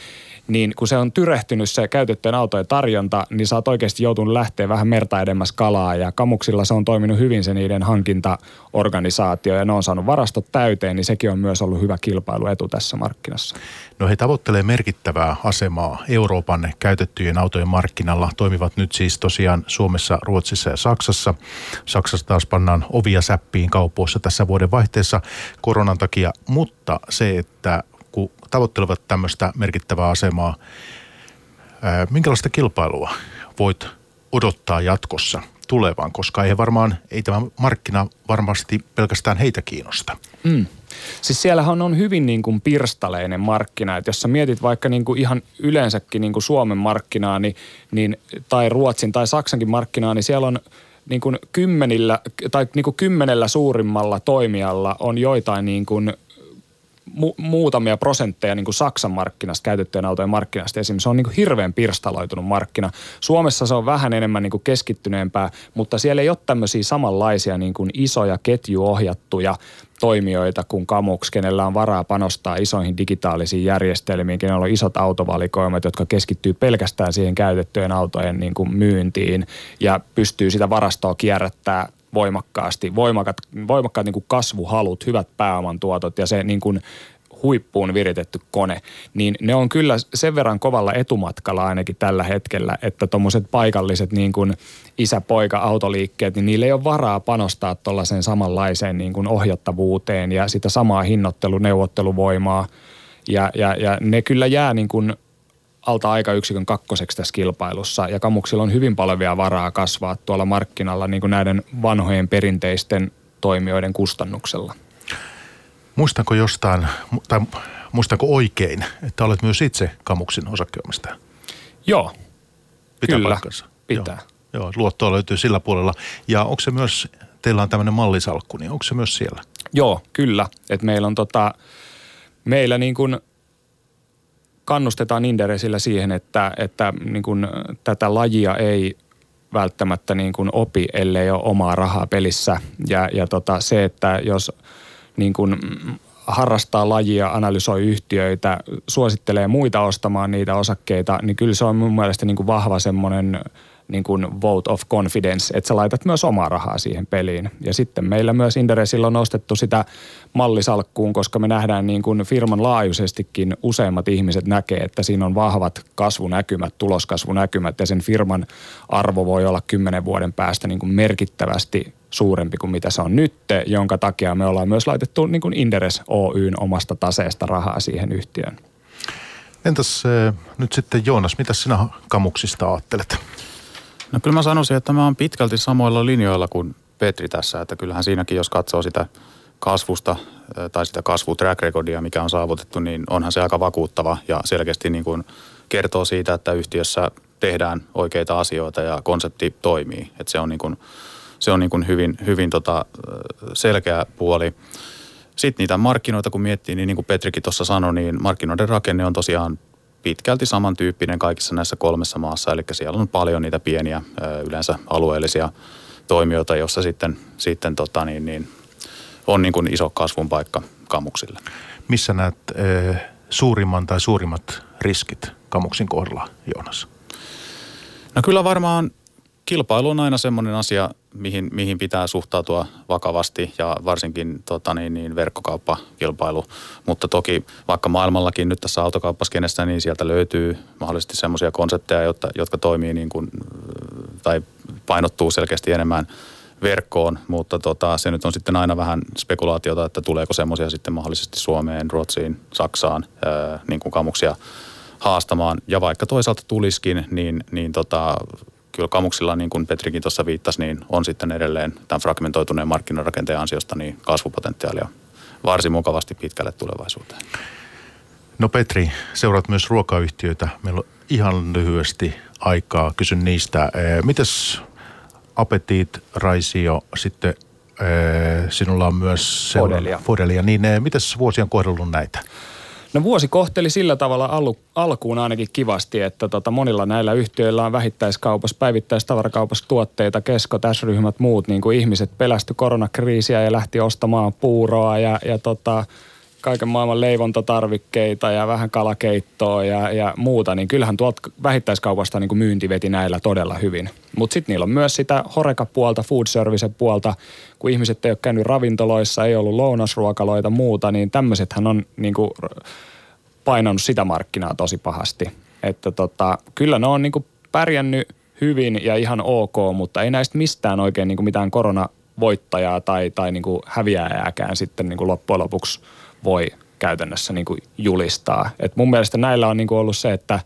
niin kun se on tyrehtynyt se käytettyjen autojen tarjonta, niin sä oot oikeasti joutunut lähteä vähän merta edemmäs kalaa ja Kamuksilla se on toiminut hyvin se niiden hankintaorganisaatio ja ne on saanut varastot täyteen, niin sekin on myös ollut hyvä kilpailuetu tässä markkinassa. No he tavoittelee merkittävää asemaa Euroopan käytettyjen autojen markkinalla. Toimivat nyt siis tosiaan Suomessa, Ruotsissa ja Saksassa. Saksassa taas pannaan ovia säppiin kaupoissa tässä vuoden vaihteessa koronan takia, mutta se, että tavoittelevat tämmöistä merkittävää asemaa, minkälaista kilpailua voit odottaa jatkossa tulevaan, koska ei varmaan, ei tämä markkina varmasti pelkästään heitä kiinnosta. Mm. Siis siellähän on hyvin niin kuin pirstaleinen markkina, että jos sä mietit vaikka niin kuin ihan yleensäkin niin kuin Suomen markkinaa niin, niin, tai Ruotsin tai Saksankin markkinaa, niin siellä on niin kuin kymmenillä, tai niin kuin kymmenellä suurimmalla toimijalla on joitain niin kuin mu- muutamia prosentteja niin kuin Saksan markkinasta, käytettyjen autojen markkinasta esimerkiksi. Se on niin kuin hirveän pirstaloitunut markkina. Suomessa se on vähän enemmän niin kuin keskittyneempää, mutta siellä ei ole tämmöisiä samanlaisia niin kuin isoja ketjuohjattuja toimijoita kuin Kamux, kenellä on varaa panostaa isoihin digitaalisiin järjestelmiin, kenellä on isot autovalikoimat, jotka keskittyy pelkästään siihen käytettyjen autojen niin kuin myyntiin ja pystyy sitä varastoa kierrättää voimakkaasti, voimakkaat, voimakkaat niin kuin kasvuhalut, hyvät pääoman tuotot ja se niin kuin huippuun viritetty kone, niin ne on kyllä sen verran kovalla etumatkalla ainakin tällä hetkellä, että tuommoiset paikalliset niin kuin isä-poika-autoliikkeet, niin niillä ei ole varaa panostaa tuollaiseen samanlaiseen niin kuin ohjattavuuteen ja sitä samaa hinnoittelu, neuvotteluvoimaa ja, ja, ja ne kyllä jää niin kuin alta aikayksikön kakkoseksi tässä kilpailussa ja Kamuksilla on hyvin paljon vielä varaa kasvaa tuolla markkinalla niin kuin näiden vanhojen perinteisten toimijoiden kustannuksella. Muistanko jostain, tai muistanko oikein, että olet myös itse Kamuksin osakkeenomistaja? Joo, Pitää kyllä, paikkansa. pitää. Joo, joo, luottoa löytyy sillä puolella. Ja onko se myös, teillä on tämmöinen mallisalkku, niin onko se myös siellä? Joo, kyllä. Et meillä on tota, meillä niin kuin – kannustetaan Inderesillä siihen, että, että niin kuin tätä lajia ei välttämättä niin kuin opi, ellei ole omaa rahaa pelissä. Ja, ja tota, se, että jos niin kuin harrastaa lajia, analysoi yhtiöitä, suosittelee muita ostamaan niitä osakkeita, niin kyllä se on mun mielestä niin kuin vahva semmoinen – niin kuin vote of confidence, että sä laitat myös omaa rahaa siihen peliin. Ja sitten meillä myös Inderesillä on nostettu sitä mallisalkkuun, koska me nähdään niin kuin firman laajuisestikin useimmat ihmiset näkee, että siinä on vahvat kasvunäkymät, tuloskasvunäkymät ja sen firman arvo voi olla kymmenen vuoden päästä niin kuin merkittävästi suurempi kuin mitä se on nyt, jonka takia me ollaan myös laitettu niin kuin Inderes Oyn omasta taseesta rahaa siihen yhtiöön. Entäs äh, nyt sitten Joonas, mitä sinä kamuksista ajattelet? No kyllä mä sanoisin, että mä oon pitkälti samoilla linjoilla kuin Petri tässä, että kyllähän siinäkin, jos katsoo sitä kasvusta tai sitä kasvu track recordia, mikä on saavutettu, niin onhan se aika vakuuttava ja selkeästi niin kuin kertoo siitä, että yhtiössä tehdään oikeita asioita ja konsepti toimii. Että se on, niin kuin, se on niin kuin hyvin, hyvin tota selkeä puoli. Sitten niitä markkinoita kun miettii, niin niin kuin Petrikin tuossa sanoi, niin markkinoiden rakenne on tosiaan pitkälti samantyyppinen kaikissa näissä kolmessa maassa. Eli siellä on paljon niitä pieniä yleensä alueellisia toimijoita, joissa sitten, sitten tota niin, niin, on niin kuin iso kasvun paikka kamuksille. Missä näet e, suurimman tai suurimmat riskit kamuksin kohdalla, Joonas? No kyllä varmaan kilpailu on aina semmoinen asia, mihin, mihin pitää suhtautua vakavasti ja varsinkin tota, niin, niin verkkokauppakilpailu. Mutta toki vaikka maailmallakin nyt tässä autokauppaskenessä, niin sieltä löytyy mahdollisesti semmoisia konsepteja, jotka, jotka toimii niin kuin, tai painottuu selkeästi enemmän verkkoon, mutta tota, se nyt on sitten aina vähän spekulaatiota, että tuleeko semmoisia sitten mahdollisesti Suomeen, Ruotsiin, Saksaan, ää, niin kuin kamuksia haastamaan. Ja vaikka toisaalta tuliskin, niin, niin tota, kyllä Kamuksilla, niin kuin Petrikin tuossa viittasi, niin on sitten edelleen tämän fragmentoituneen markkinarakenteen ansiosta niin kasvupotentiaalia varsin mukavasti pitkälle tulevaisuuteen. No Petri, seuraat myös ruokayhtiöitä. Meillä ihan lyhyesti aikaa. Kysyn niistä. Mites Apetit, Raisio, sitten sinulla on myös Fodelia. Fodelia. Niin mites vuosi on kohdellut näitä? No vuosi kohteli sillä tavalla alu, alkuun ainakin kivasti, että tota monilla näillä yhtiöillä on vähittäiskaupassa, päivittäistavarakaupassa tuotteita, kesko, ryhmät muut, niin kuin ihmiset pelästy koronakriisiä ja lähti ostamaan puuroa ja, ja tota, kaiken maailman leivontatarvikkeita ja vähän kalakeittoa ja, ja muuta, niin kyllähän tuolta vähittäiskaupasta niin kuin myynti veti näillä todella hyvin. Mutta sitten niillä on myös sitä horekapuolta, food service puolta, kun ihmiset ei ole käynyt ravintoloissa, ei ollut lounasruokaloita muuta, niin tämmöisethän on niin kuin painanut sitä markkinaa tosi pahasti. Että tota, kyllä ne on niin kuin pärjännyt hyvin ja ihan ok, mutta ei näistä mistään oikein niin kuin mitään koronavoittajaa tai, tai niin kuin häviäjääkään sitten niin kuin loppujen lopuksi – voi käytännössä niin kuin julistaa. Et mun mielestä näillä on niin kuin ollut se, että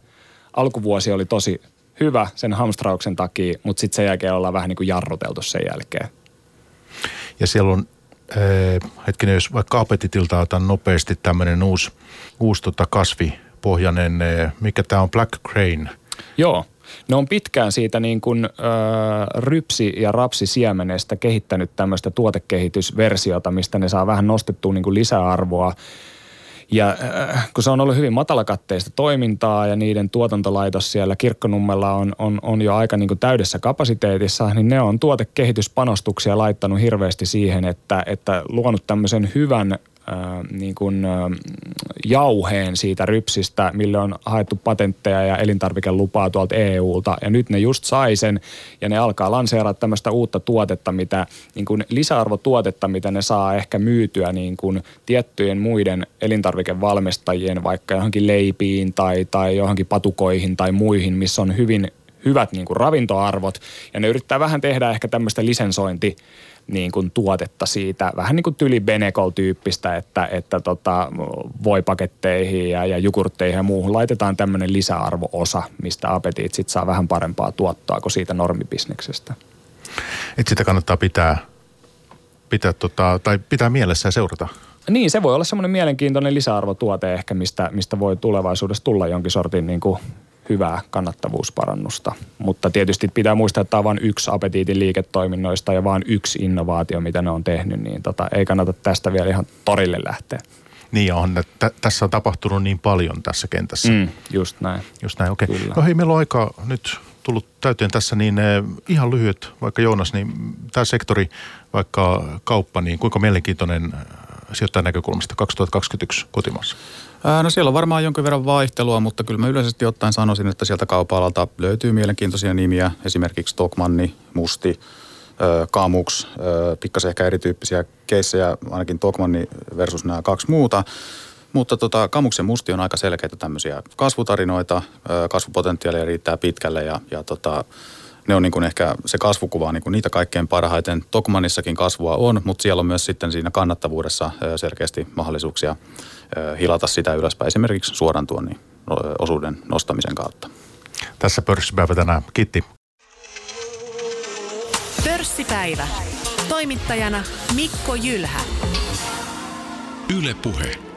alkuvuosi oli tosi hyvä sen hamstrauksen takia, mutta sitten sen jälkeen ollaan vähän niin kuin jarruteltu sen jälkeen. Ja siellä on, äh, hetkinen, jos vaikka apetitilta otan nopeasti tämmöinen uusi, uusi tota kasvipohjainen, äh, mikä tämä on, Black Crane. Joo, ne on pitkään siitä niin kuin, ö, rypsi- ja rapsisiemenestä kehittänyt tämmöistä tuotekehitysversiota, mistä ne saa vähän nostettua niin kuin lisäarvoa. Ja äh, kun se on ollut hyvin matalakatteista toimintaa ja niiden tuotantolaitos siellä Kirkkonummella on, on, on jo aika niin kuin täydessä kapasiteetissa, niin ne on tuotekehityspanostuksia laittanut hirveästi siihen, että, että luonut tämmöisen hyvän niin kuin, jauheen siitä rypsistä, mille on haettu patentteja ja elintarvikelupaa tuolta EUlta. Ja nyt ne just sai sen ja ne alkaa lanseerata tämmöistä uutta tuotetta, mitä, niin kuin lisäarvotuotetta, mitä ne saa ehkä myytyä niin kuin tiettyjen muiden elintarvikevalmistajien vaikka johonkin leipiin tai, tai johonkin patukoihin tai muihin, missä on hyvin hyvät niin kuin ravintoarvot. Ja ne yrittää vähän tehdä ehkä tämmöistä lisensointi niin kuin tuotetta siitä, vähän niin kuin tyli Benecol-tyyppistä, että, että tota, paketteihin ja, ja jogurtteihin ja muuhun laitetaan tämmöinen lisäarvoosa, mistä apetit sit saa vähän parempaa tuottoa kuin siitä normibisneksestä. Et sitä kannattaa pitää, pitää, tota, tai pitää mielessä ja seurata. Niin, se voi olla semmoinen mielenkiintoinen lisäarvotuote ehkä, mistä, mistä voi tulevaisuudessa tulla jonkin sortin niin kuin hyvää kannattavuusparannusta. Mutta tietysti pitää muistaa, että tämä on vain yksi apetiitin liiketoiminnoista ja vain yksi innovaatio, mitä ne on tehnyt, niin tota, ei kannata tästä vielä ihan torille lähteä. Niin on, että tässä on tapahtunut niin paljon tässä kentässä. Mm, just näin. Just näin, okei. Okay. No hei, meillä on aika nyt tullut täyteen tässä, niin eh, ihan lyhyet, vaikka Joonas, niin tämä sektori, vaikka kauppa, niin kuinka mielenkiintoinen eh, sijoittajan näkökulmasta 2021 kotimaassa? No siellä on varmaan jonkin verran vaihtelua, mutta kyllä mä yleisesti ottaen sanoisin, että sieltä kaupalalta löytyy mielenkiintoisia nimiä, esimerkiksi Tokmanni, Musti, Kamuks, pikkasen ehkä erityyppisiä keissejä, ainakin Tokmanni versus nämä kaksi muuta. Mutta tota, Kamuksen musti on aika selkeitä tämmöisiä kasvutarinoita, kasvupotentiaalia riittää pitkälle ja, ja tota, ne on niin kuin ehkä se kasvukuva niin kuin niitä kaikkein parhaiten. Tokmanissakin kasvua on, mutta siellä on myös sitten siinä kannattavuudessa selkeästi mahdollisuuksia hilata sitä ylöspäin esimerkiksi suoran tuonnin osuuden nostamisen kautta. Tässä pörssipäivä tänään. Kiitti. Pörssipäivä. Toimittajana Mikko Jylhä. Yle Puhe.